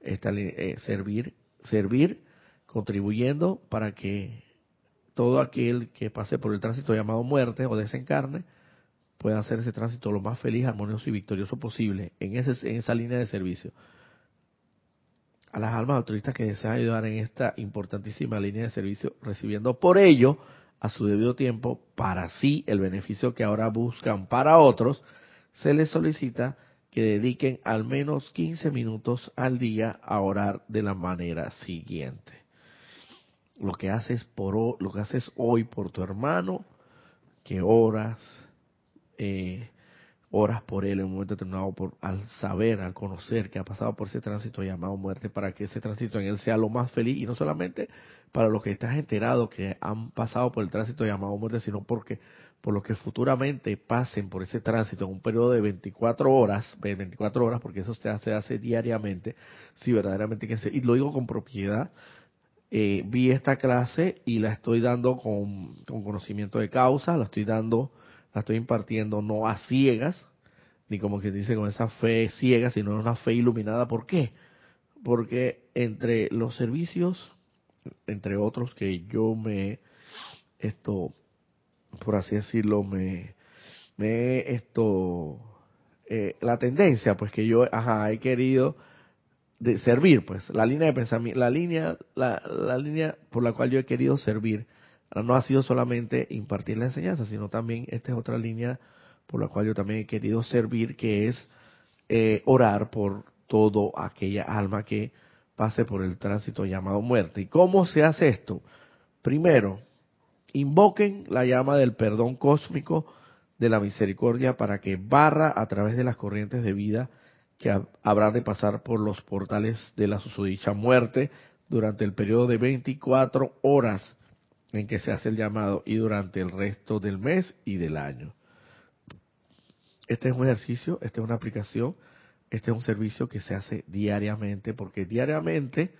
A: esta, eh, servir, servir, contribuyendo para que todo aquel que pase por el tránsito llamado muerte o desencarne pueda hacer ese tránsito lo más feliz, armonioso y victorioso posible en, en esa línea de servicio. A las almas altruistas que desean ayudar en esta importantísima línea de servicio, recibiendo por ello a su debido tiempo para sí el beneficio que ahora buscan para otros, se les solicita que dediquen al menos 15 minutos al día a orar de la manera siguiente. Lo que haces por lo que haces hoy por tu hermano, que oras, eh, oras por él en un momento determinado, por, al saber, al conocer que ha pasado por ese tránsito llamado muerte, para que ese tránsito en él sea lo más feliz y no solamente para los que estás enterado que han pasado por el tránsito llamado muerte, sino porque por lo que futuramente pasen por ese tránsito en un periodo de 24 horas, 24 horas, porque eso se hace, hace diariamente, si verdaderamente que se, y lo digo con propiedad, eh, vi esta clase y la estoy dando con, con conocimiento de causa, la estoy dando, estoy impartiendo no a ciegas, ni como que dice con esa fe ciega, sino una fe iluminada. ¿Por qué? Porque entre los servicios entre otros que yo me, esto, por así decirlo, me, me esto, eh, la tendencia, pues que yo, ajá, he querido servir, pues la línea de pensamiento, la línea, la, la línea por la cual yo he querido servir, no ha sido solamente impartir la enseñanza, sino también esta es otra línea por la cual yo también he querido servir, que es eh, orar por todo aquella alma que pase por el tránsito llamado muerte. ¿Y cómo se hace esto? Primero, invoquen la llama del perdón cósmico de la misericordia para que barra a través de las corrientes de vida que habrán de pasar por los portales de la susodicha muerte durante el periodo de 24 horas en que se hace el llamado y durante el resto del mes y del año. Este es un ejercicio, esta es una aplicación este es un servicio que se hace diariamente porque diariamente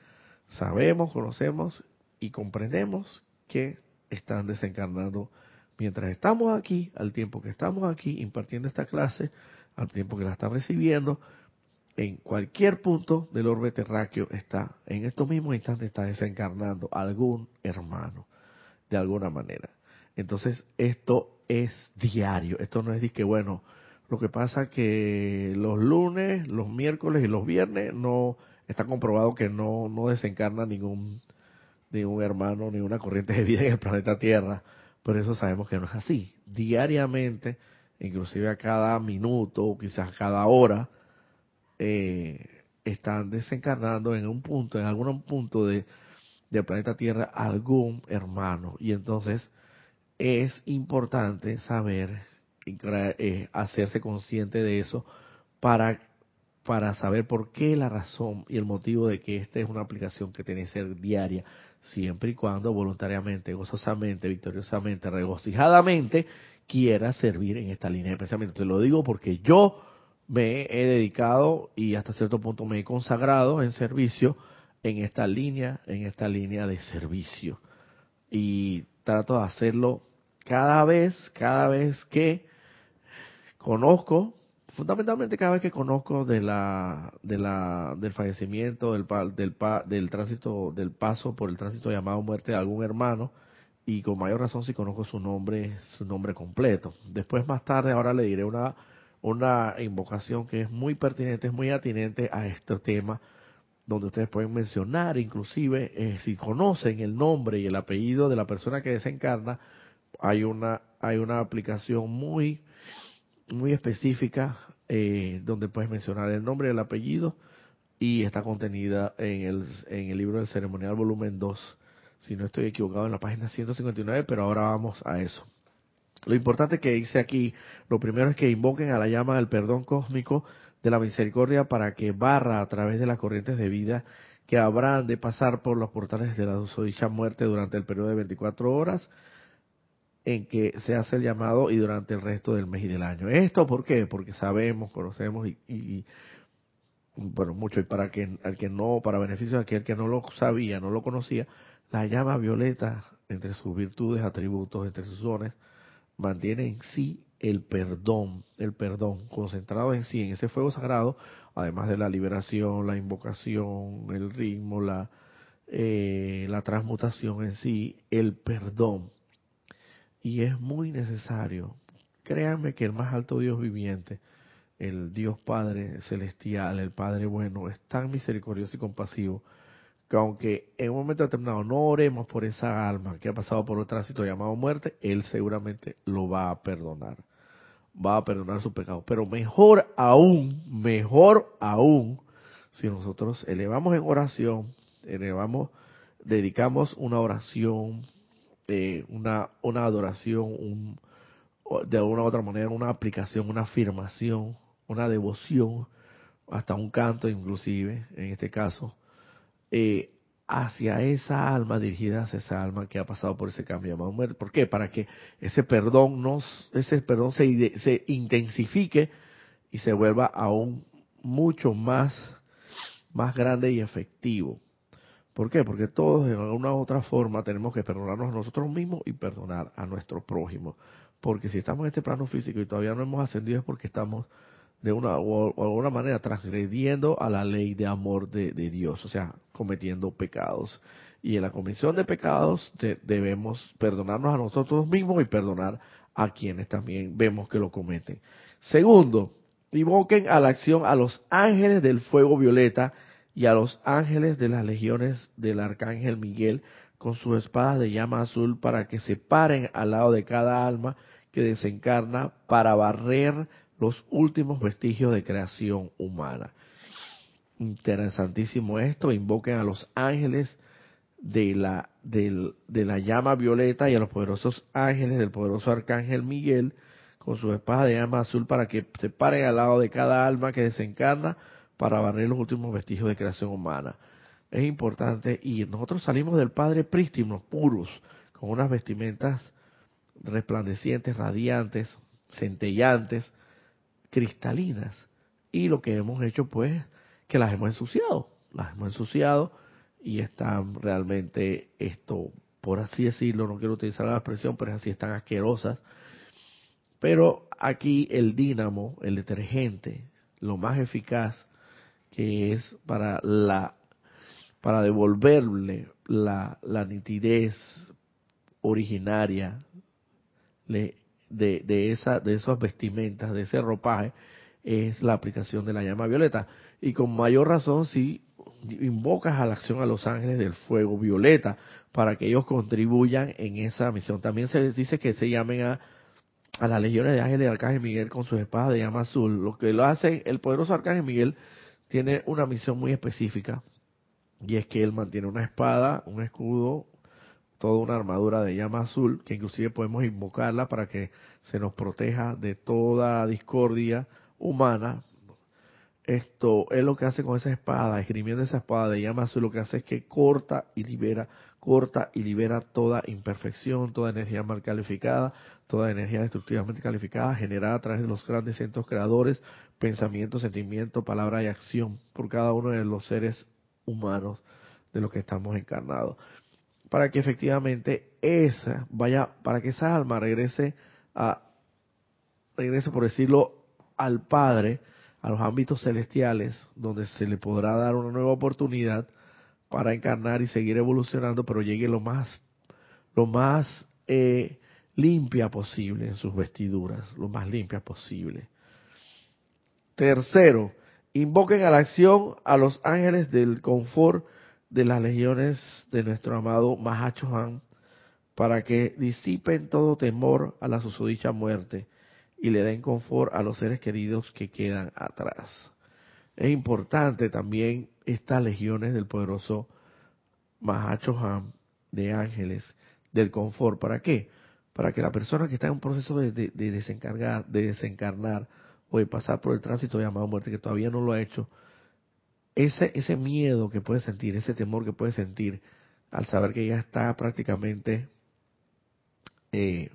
A: sabemos, conocemos y comprendemos que están desencarnando mientras estamos aquí, al tiempo que estamos aquí impartiendo esta clase, al tiempo que la están recibiendo, en cualquier punto del orbe terráqueo está, en estos mismos instantes está desencarnando algún hermano, de alguna manera. Entonces, esto es diario, esto no es de que, bueno, lo que pasa que los lunes, los miércoles y los viernes no está comprobado que no, no desencarna ningún, ningún hermano, ni una corriente de vida en el planeta Tierra. Por eso sabemos que no es así. Diariamente, inclusive a cada minuto quizás cada hora, eh, están desencarnando en un punto, en algún punto de, del planeta Tierra algún hermano. Y entonces es importante saber eh, hacerse consciente de eso para, para saber por qué la razón y el motivo de que esta es una aplicación que tiene que ser diaria, siempre y cuando voluntariamente, gozosamente, victoriosamente, regocijadamente quiera servir en esta línea de pensamiento. Te lo digo porque yo me he dedicado y hasta cierto punto me he consagrado en servicio en esta línea, en esta línea de servicio. Y trato de hacerlo cada vez, cada vez que conozco, fundamentalmente cada vez que conozco de la, de la, del fallecimiento, del, del, del tránsito, del paso por el tránsito llamado muerte de algún hermano, y con mayor razón si conozco su nombre, su nombre completo. Después más tarde ahora le diré una, una invocación que es muy pertinente, es muy atinente a este tema, donde ustedes pueden mencionar, inclusive, eh, si conocen el nombre y el apellido de la persona que desencarna, hay una, hay una aplicación muy, muy específica eh, donde puedes mencionar el nombre y el apellido y está contenida en el, en el libro del ceremonial volumen 2 si no estoy equivocado, en la página 159, pero ahora vamos a eso. Lo importante que dice aquí, lo primero es que invoquen a la llama del perdón cósmico de la misericordia para que barra a través de las corrientes de vida que habrán de pasar por los portales de la dicha muerte durante el periodo de 24 horas en que se hace el llamado y durante el resto del mes y del año. ¿Esto por qué? Porque sabemos, conocemos y, y bueno, mucho, y para que, al que no, para beneficio de aquel que no lo sabía, no lo conocía, la llama violeta, entre sus virtudes, atributos, entre sus dones, mantiene en sí el perdón, el perdón, concentrado en sí, en ese fuego sagrado, además de la liberación, la invocación, el ritmo, la, eh, la transmutación en sí, el perdón. Y es muy necesario. Créanme que el más alto Dios viviente, el Dios Padre celestial, el Padre bueno, es tan misericordioso y compasivo que aunque en un momento determinado no oremos por esa alma que ha pasado por un tránsito llamado muerte, Él seguramente lo va a perdonar. Va a perdonar su pecado. Pero mejor aún, mejor aún, si nosotros elevamos en oración, elevamos, dedicamos una oración, eh, una, una adoración, un, de alguna u otra manera, una aplicación, una afirmación, una devoción, hasta un canto inclusive, en este caso, eh, hacia esa alma, dirigida hacia esa alma que ha pasado por ese cambio de muerte. ¿Por qué? Para que ese perdón, nos, ese perdón se, se intensifique y se vuelva aún mucho más, más grande y efectivo. ¿Por qué? Porque todos de alguna u otra forma tenemos que perdonarnos a nosotros mismos y perdonar a nuestro prójimo. Porque si estamos en este plano físico y todavía no hemos ascendido es porque estamos de una o, alguna manera transgrediendo a la ley de amor de, Dios, o sea, cometiendo pecados. Y en la comisión de pecados debemos perdonarnos a nosotros mismos y perdonar a quienes también vemos que lo cometen. Segundo, invoquen a la acción a los ángeles del fuego violeta y a los ángeles de las legiones del arcángel Miguel con sus espadas de llama azul para que se paren al lado de cada alma que desencarna para barrer los últimos vestigios de creación humana. Interesantísimo esto, invoquen a los ángeles de la, de la llama violeta y a los poderosos ángeles del poderoso arcángel Miguel con su espada de llama azul para que se paren al lado de cada alma que desencarna para barrer los últimos vestigios de creación humana. Es importante y nosotros salimos del Padre prístinos, puros, con unas vestimentas resplandecientes, radiantes, centellantes, cristalinas. Y lo que hemos hecho, pues, que las hemos ensuciado. Las hemos ensuciado y están realmente, esto, por así decirlo, no quiero utilizar la expresión, pero así están asquerosas. Pero aquí el dínamo, el detergente, lo más eficaz que es para la para devolverle la, nitidez originaria de, de, esa, de esas vestimentas, de ese ropaje, es la aplicación de la llama violeta. Y con mayor razón si invocas a la acción a los ángeles del fuego violeta para que ellos contribuyan en esa misión. También se les dice que se llamen a, a las legiones de ángeles de Arcángel Miguel con sus espadas de llama azul. Lo que lo hace el poderoso Arcángel Miguel tiene una misión muy específica y es que él mantiene una espada, un escudo, toda una armadura de llama azul, que inclusive podemos invocarla para que se nos proteja de toda discordia humana. Esto es lo que hace con esa espada, esgrimiendo esa espada de llama lo que hace es que corta y libera, corta y libera toda imperfección, toda energía mal calificada, toda energía destructivamente calificada, generada a través de los grandes centros creadores, pensamiento, sentimiento, palabra y acción por cada uno de los seres humanos de los que estamos encarnados. Para que efectivamente esa vaya, para que esa alma regrese a, regrese por decirlo, al Padre, a los ámbitos celestiales, donde se le podrá dar una nueva oportunidad para encarnar y seguir evolucionando, pero llegue lo más, lo más eh, limpia posible en sus vestiduras, lo más limpia posible. Tercero, invoquen a la acción a los ángeles del confort de las legiones de nuestro amado Mahacho Han para que disipen todo temor a la susodicha muerte y le den confort a los seres queridos que quedan atrás. Es importante también estas legiones del poderoso Mahacho Han de ángeles del confort. ¿Para qué? Para que la persona que está en un proceso de, desencargar, de desencarnar o de pasar por el tránsito llamado muerte, que todavía no lo ha hecho, ese, ese miedo que puede sentir, ese temor que puede sentir al saber que ya está prácticamente eh,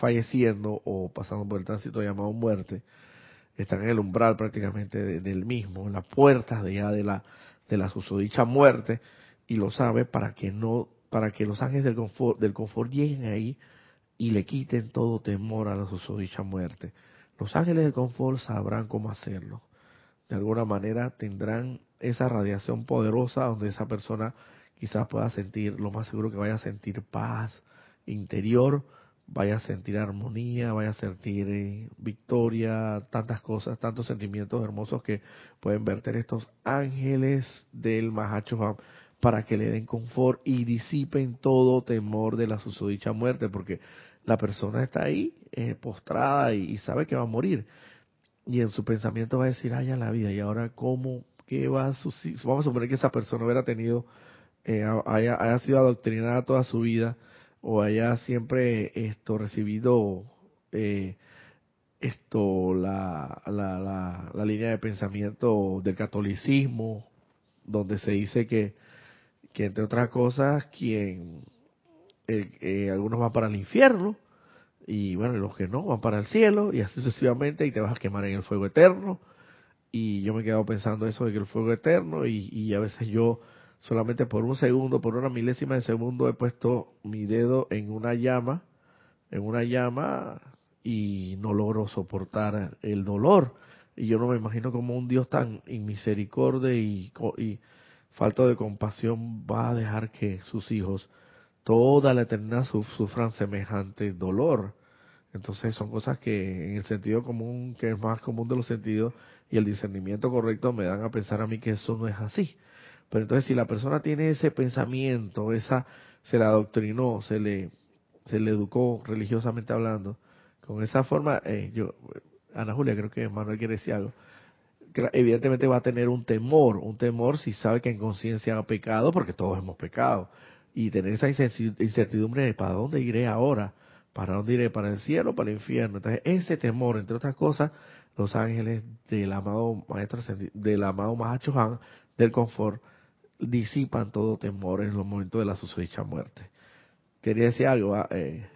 A: falleciendo o pasando por el tránsito llamado muerte, están en el umbral prácticamente del mismo, en las puertas de ya de la, de la susodicha muerte, y lo sabe para que no, para que los ángeles del confort, del confort lleguen ahí y le quiten todo temor a la susodicha muerte. Los ángeles del confort sabrán cómo hacerlo. De alguna manera tendrán esa radiación poderosa donde esa persona quizás pueda sentir, lo más seguro que vaya a sentir paz interior, vaya a sentir armonía, vaya a sentir eh, victoria, tantas cosas, tantos sentimientos hermosos que pueden verter estos ángeles del Mahacho para que le den confort y disipen todo temor de la susodicha muerte, porque la persona está ahí eh, postrada y, sabe que va a morir. Y en su pensamiento va a decir, ay, a la vida, ¿y ahora cómo? ¿Qué va a suceder? Vamos a suponer que esa persona hubiera tenido, eh, haya sido adoctrinada toda su vida, o haya siempre esto recibido eh, esto la, la, la, línea de pensamiento del catolicismo donde se dice que, que entre otras cosas quien eh, algunos van para el infierno y bueno los que no van para el cielo y así sucesivamente y te vas a quemar en el fuego eterno. Y yo me he quedado pensando eso de que el fuego eterno y, y a veces yo solamente por un segundo, por una milésima de segundo he puesto mi dedo en una llama, en una llama y no logro soportar el dolor. Y yo no me imagino como un Dios tan inmisericordia y, y falta de compasión va a dejar que sus hijos toda la eternidad sufran semejante dolor. Entonces son cosas que en el sentido común, que es más común de los sentidos, y el discernimiento correcto me dan a pensar a mí que eso no es así. Pero entonces si la persona tiene ese pensamiento, esa se la adoctrinó, se le se le educó religiosamente hablando, con esa forma, eh, yo, Ana Julia, creo que Manuel quiere decir algo, evidentemente va a tener un temor, un temor si sabe que en conciencia ha pecado, porque todos hemos pecado, y tener esa incertidumbre de para dónde iré ahora, para dónde iré, para el cielo, para el infierno. Entonces, ese temor, entre otras cosas, los ángeles del amado maestro, del amado Mahacho Han, del confort, disipan todo temor en los momentos de la susodicha muerte. Quería decir algo. Ah, eh.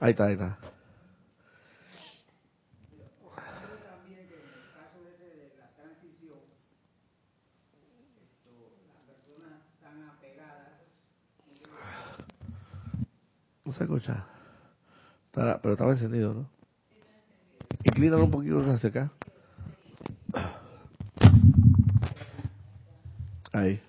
A: Ahí está, ahí está. No se escucha. pero estaba encendido, ¿no? Inclínalo un poquito hacia acá. Ahí.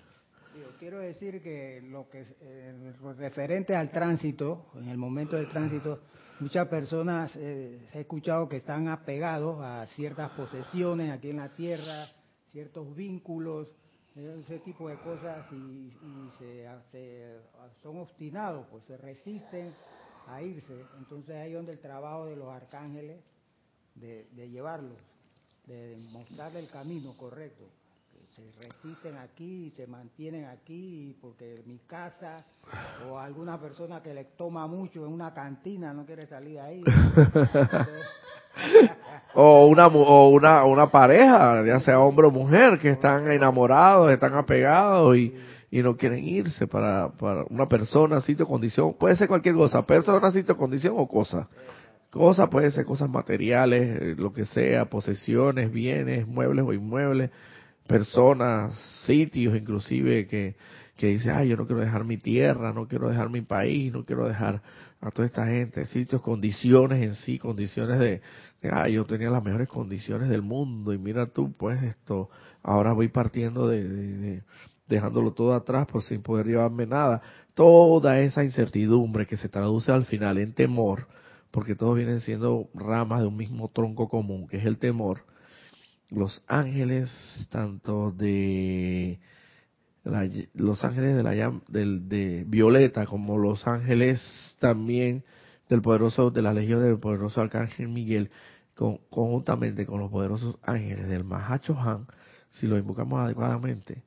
C: Quiero decir que lo que eh, referente al tránsito, en el momento del tránsito, muchas personas eh, he escuchado que están apegados a ciertas posesiones aquí en la tierra, ciertos vínculos, ese tipo de cosas y, se, son obstinados, pues se resisten a irse. Entonces ahí donde el trabajo de los arcángeles, de, llevarlos, de mostrarle el camino correcto. se resisten aquí y se mantienen aquí porque mi casa o alguna persona que le toma mucho en una cantina no quiere salir ahí.
A: o una o una, una pareja, ya sea hombre o mujer, que están enamorados, están apegados y, y no quieren irse para, para una persona, sitio, condición, puede ser cualquier cosa, persona, sitio, condición o cosa. Cosa puede ser cosas materiales, eh, lo que sea, posesiones, bienes, muebles o inmuebles, personas, sitios inclusive que, que dice, ay, yo no quiero dejar mi tierra, no quiero dejar mi país, no quiero dejar a toda esta gente, sitios, condiciones en sí, condiciones de, ay, yo tenía las mejores condiciones del mundo y mira tú, pues esto, ahora voy partiendo de, dejándolo todo atrás por sin poder llevarme nada. Toda esa incertidumbre que se traduce al final en temor, porque todos vienen siendo ramas de un mismo tronco común, que es el temor. Los ángeles, tanto de los ángeles de la del, de Violeta como los ángeles también del poderoso de la legión del poderoso arcángel Miguel conjuntamente con los poderosos ángeles del Mahacho Han si lo invocamos adecuadamente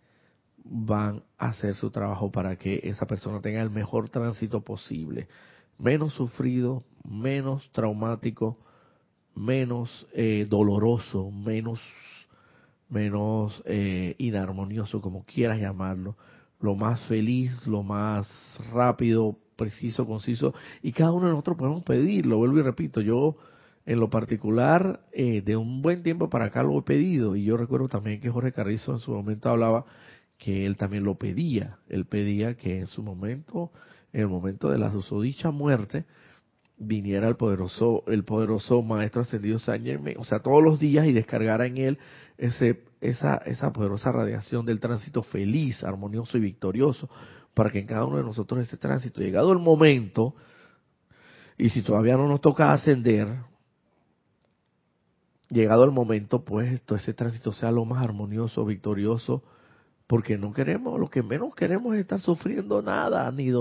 A: van a hacer su trabajo para que esa persona tenga el mejor tránsito posible. Menos sufrido menos traumático menos eh, doloroso menos menos eh, inarmonioso, como quieras llamarlo, lo más feliz, lo más rápido, preciso, conciso, y cada uno de nosotros podemos pedirlo, vuelvo y repito, yo en lo particular, eh, de un buen tiempo para acá lo he pedido, y yo recuerdo también que Jorge Carrizo en su momento hablaba que él también lo pedía, él pedía que en su momento, en el momento de la susodicha muerte, viniera el poderoso, el poderoso maestro ascendido Saint Germain, o sea, todos los días y descargara en él ese, esa, esa poderosa radiación del tránsito feliz, armonioso y victorioso, para que en cada uno de nosotros ese tránsito, llegado el momento, y si todavía no nos toca ascender, llegado el momento, pues todo ese tránsito sea lo más armonioso, victorioso, porque no queremos, lo que menos queremos es estar sufriendo nada, ni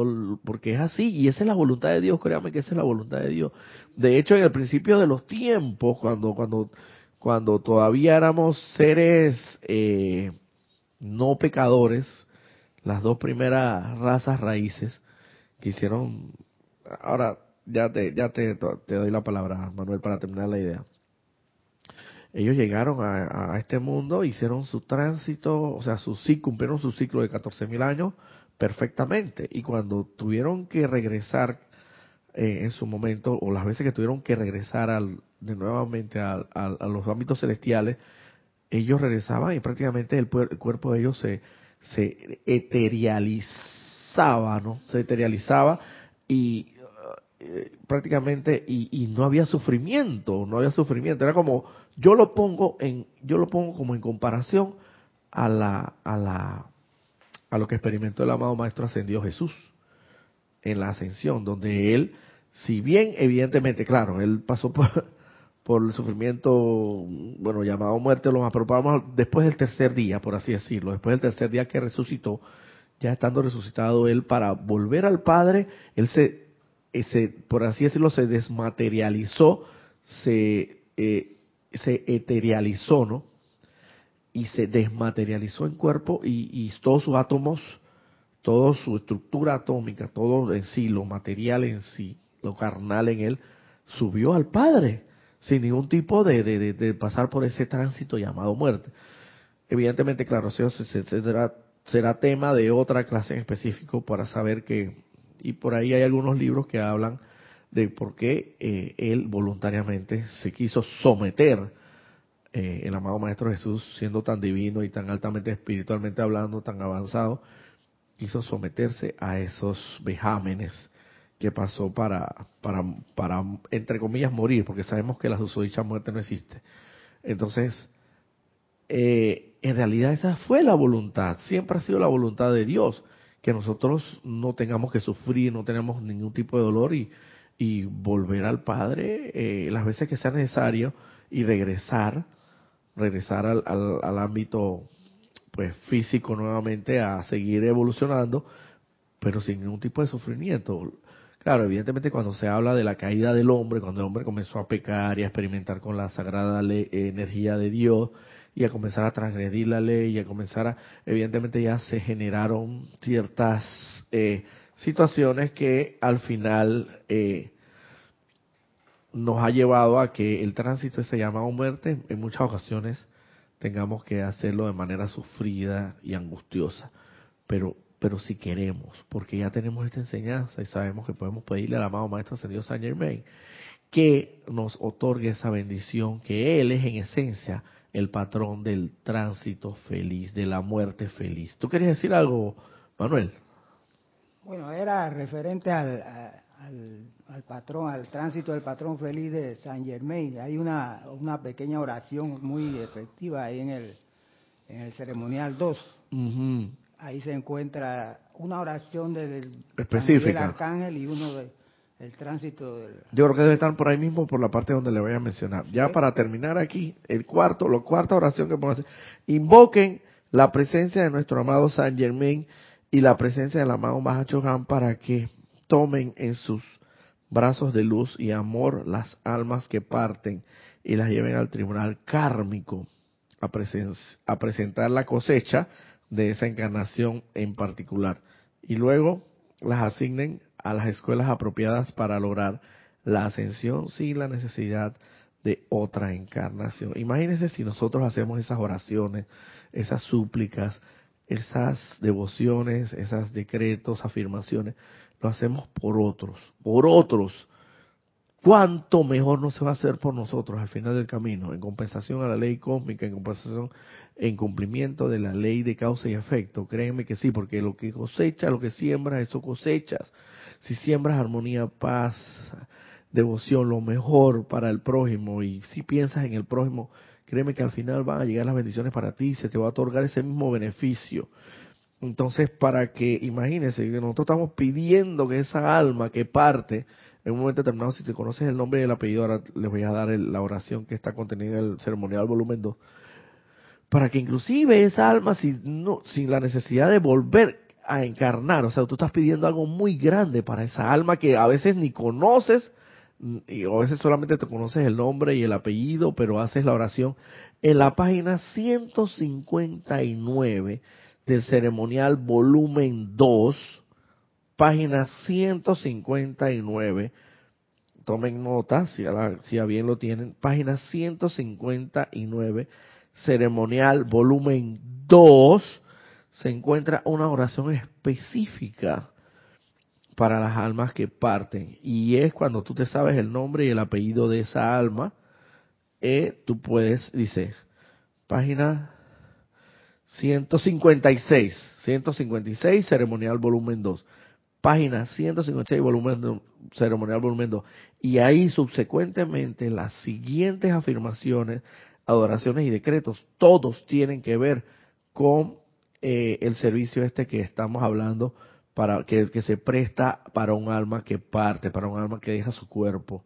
A: porque es así, y esa es la voluntad de Dios, créame que esa es la voluntad de Dios. De hecho, en el principio de los tiempos, cuando, cuando, cuando todavía éramos seres eh, no pecadores, las dos primeras razas raíces que hicieron, ahora ya te, ya te, te doy la palabra, Manuel, para terminar la idea ellos llegaron a, este mundo, hicieron su tránsito, o sea, su cumplieron su ciclo de 14.000 años perfectamente. Y cuando tuvieron que regresar eh, en su momento, o las veces que tuvieron que regresar al, de nuevamente a, los ámbitos celestiales, ellos regresaban y prácticamente el, cuerpo de ellos se, se eterializaba, ¿no? Se eterializaba y eh, prácticamente y, y, no había sufrimiento, no había sufrimiento, era como yo lo pongo en yo lo pongo como en comparación a la a la a lo que experimentó el amado maestro ascendido Jesús en la ascensión, donde él si bien evidentemente, claro, él pasó por, por el sufrimiento, bueno, llamado muerte, lo más, después del tercer día, por así decirlo, después del tercer día que resucitó, ya estando resucitado él para volver al Padre, él se se, por así decirlo, se desmaterializó, se, eh, se eterializó, ¿no? Y se desmaterializó en cuerpo y, y todos sus átomos, toda su estructura atómica, todo en sí, lo material en sí, lo carnal en él, subió al Padre, sin ningún tipo de, de, de, pasar por ese tránsito llamado muerte. Evidentemente, claro, será, será tema de otra clase en específico para saber que y por ahí hay algunos libros que hablan de por qué eh, él voluntariamente se quiso someter, eh, el amado Maestro Jesús, siendo tan divino y tan altamente espiritualmente hablando, tan avanzado, quiso someterse a esos vejámenes que pasó para, para, para, entre comillas, morir, porque sabemos que la susodicha muerte no existe. Entonces, eh, en realidad esa fue la voluntad, siempre ha sido la voluntad de Dios que nosotros no tengamos que sufrir, no tenemos ningún tipo de dolor y, y volver al Padre eh, las veces que sea necesario y regresar, regresar al, al, ámbito pues físico nuevamente a seguir evolucionando, pero sin ningún tipo de sufrimiento. Claro, evidentemente cuando se habla de la caída del hombre, cuando el hombre comenzó a pecar y a experimentar con la sagrada energía de Dios, y a comenzar a transgredir la ley y a comenzar a, evidentemente ya se generaron ciertas eh, situaciones que al final eh, nos ha llevado a que el tránsito ese llamado muerte en muchas ocasiones tengamos que hacerlo de manera sufrida y angustiosa. Pero pero si queremos, porque ya tenemos esta enseñanza y sabemos que podemos pedirle al amado Maestro Ascendido Saint Germain que nos otorgue esa bendición, que Él es en esencia el patrón del tránsito feliz, de la muerte feliz. ¿Tú querías decir algo, Manuel?
C: Bueno, era referente al, al, patrón, al tránsito del patrón feliz de Saint Germain. Hay una, una pequeña oración muy efectiva ahí en el, en el ceremonial 2. Ahí se encuentra una oración del,
A: Específica.
C: arcángel y uno del el tránsito del...
A: Yo creo que debe estar por ahí mismo por la parte donde le voy a mencionar. Ya para terminar aquí, el cuarto, la cuarta oración que podemos hacer. Invoquen la presencia de nuestro amado San Germain y la presencia del amado Mahacho Han para que tomen en sus brazos de luz y amor las almas que parten y las lleven al tribunal kármico a, a presentar la cosecha de esa encarnación en particular. Y luego las asignen a las escuelas apropiadas para lograr la ascensión sin la necesidad de otra encarnación. Imagínense si nosotros hacemos esas oraciones, esas súplicas, esas devociones, esos decretos, afirmaciones, lo hacemos por otros, por otros, cuánto mejor no se va a hacer por nosotros al final del camino, en compensación a la ley cósmica, en compensación, en cumplimiento de la ley de causa y efecto. Créeme que sí, porque lo que cosecha, lo que siembra, eso cosechas. Si siembras armonía, paz, devoción, lo mejor para el prójimo, y si piensas en el prójimo, créeme que al final van a llegar las bendiciones para ti, se te va a otorgar ese mismo beneficio. Entonces, para que, imagínense, nosotros estamos pidiendo que esa alma que parte, en un momento determinado, si te conoces el nombre y el apellido, ahora les voy a dar la oración que está contenida en el ceremonial volumen 2, para que inclusive esa alma, sin, no, sin la necesidad de volver a encarnar, o sea, tú estás pidiendo algo muy grande para esa alma que a veces ni conoces, y a veces solamente te conoces el nombre y el apellido, pero haces la oración. En la página 159 del ceremonial volumen 2, página 159. Tomen nota, si a, si bien lo tienen, página 159, ceremonial volumen 2, se encuentra una oración específica para las almas que parten. Y es cuando tú te sabes el nombre y el apellido de esa alma, eh, tú puedes, dice, página 156, 156, ceremonial volumen 2 página 156, volumen ceremonial volumen 2. Y ahí subsecuentemente las siguientes afirmaciones, adoraciones y decretos, todos tienen que ver con eh, el servicio este que estamos hablando, para que, que se presta para un alma que parte, para un alma que deja su cuerpo.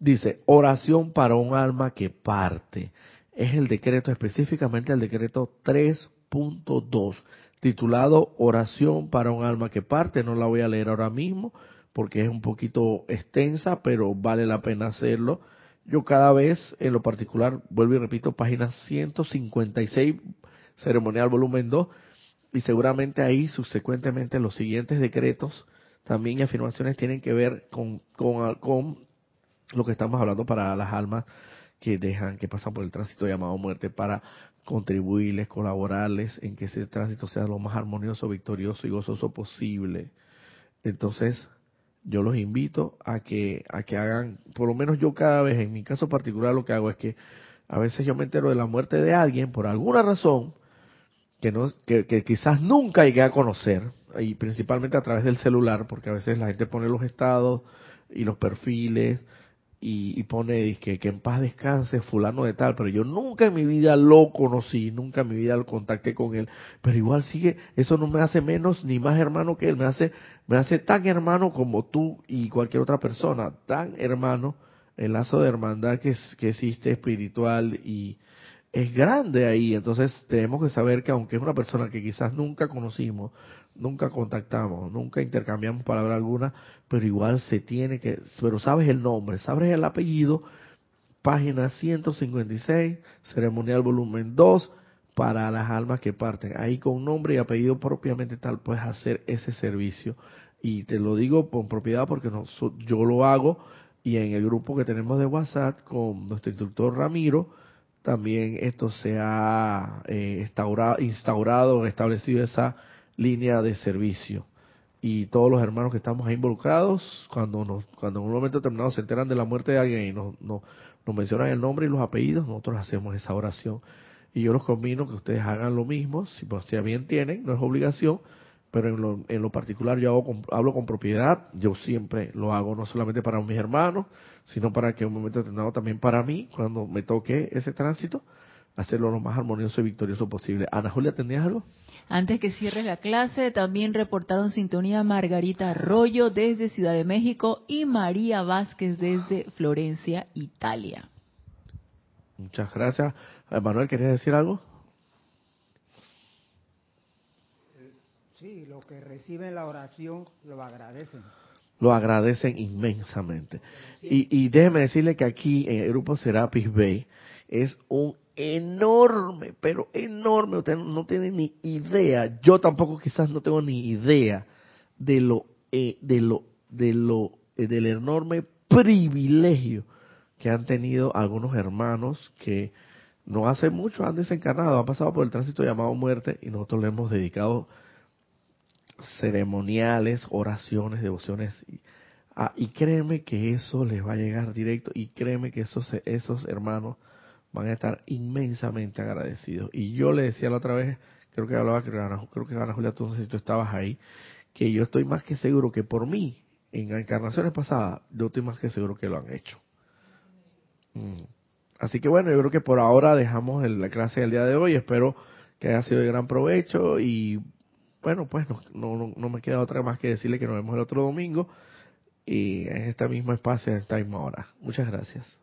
A: Dice, oración para un alma que parte. Es el decreto, específicamente el decreto 3.2 titulado Oración para un alma que parte. No la voy a leer ahora mismo porque es un poquito extensa, pero vale la pena hacerlo. Yo cada vez, en lo particular, vuelvo y repito, página 156, ceremonial volumen 2, y seguramente ahí subsecuentemente los siguientes decretos también y afirmaciones tienen que ver con, con, con lo que estamos hablando para las almas que dejan, que pasan por el tránsito llamado muerte, para contribuirles, colaborarles en que ese tránsito sea lo más armonioso, victorioso y gozoso posible. Entonces, yo los invito a que a que hagan, por lo menos yo cada vez, en mi caso particular, lo que hago es que a veces yo me entero de la muerte de alguien por alguna razón que no que, que quizás nunca llegué a conocer y principalmente a través del celular, porque a veces la gente pone los estados y los perfiles y, pone que, que en paz descanse fulano de tal, pero yo nunca en mi vida lo conocí, nunca en mi vida lo contacté con él, pero igual sigue, eso no me hace menos ni más hermano que él, me hace, me hace tan hermano como tú y cualquier otra persona, tan hermano, el lazo de hermandad que, que existe espiritual y es grande ahí, entonces tenemos que saber que aunque es una persona que quizás nunca conocimos, nunca contactamos, nunca intercambiamos palabra alguna, pero igual se tiene que, pero sabes el nombre, sabes el apellido, página 156, ceremonial volumen 2, para las almas que parten. Ahí con nombre y apellido propiamente tal puedes hacer ese servicio. Y te lo digo con propiedad porque no, yo lo hago y en el grupo que tenemos de WhatsApp con nuestro instructor Ramiro, también esto se ha eh, instaurado, instaurado, establecido esa línea de servicio. Y todos los hermanos que estamos ahí involucrados, cuando nos, cuando en un momento determinado se enteran de la muerte de alguien y nos, nos, nos mencionan el nombre y los apellidos, nosotros hacemos esa oración. Y yo los convino que ustedes hagan lo mismo, si, pues, si bien tienen, no es obligación, pero en lo, en lo particular yo hago, hablo con propiedad, yo siempre lo hago no solamente para mis hermanos, sino para que en un momento determinado también para mí, cuando me toque ese tránsito, hacerlo lo más armonioso y victorioso posible. Ana Julia, ¿tenías algo?
B: Antes que cierre la clase, también reportaron sintonía Margarita Arroyo desde Ciudad de México y María Vázquez desde Florencia, Italia.
A: Muchas gracias. Manuel, ¿querías decir algo?
C: Sí, los que reciben la oración lo agradecen.
A: Lo agradecen inmensamente. Y, y déjeme decirle que aquí en el grupo Serapis Bay es un enorme, pero enorme, usted no tiene ni idea, yo tampoco quizás no tengo ni idea de lo, eh, de lo, de lo, eh, del enorme privilegio que han tenido algunos hermanos que no hace mucho han desencarnado, han pasado por el tránsito llamado muerte y nosotros le hemos dedicado ceremoniales, oraciones, devociones. Y, ah, y créeme que eso les va a llegar directo y créeme que esos, esos hermanos van a estar inmensamente agradecidos. Y yo le decía la otra vez, creo que hablaba, creo que Ana Julia, tú no sé si tú estabas ahí, que yo estoy más que seguro que por mí, en encarnaciones pasadas, yo estoy más que seguro que lo han hecho. Mm. Así que bueno, yo creo que por ahora dejamos la clase del día de hoy. Espero que haya sido de gran provecho y bueno, pues no, no, no me queda otra más que decirle que nos vemos el otro domingo y en este mismo espacio, en esta misma hora. Muchas gracias.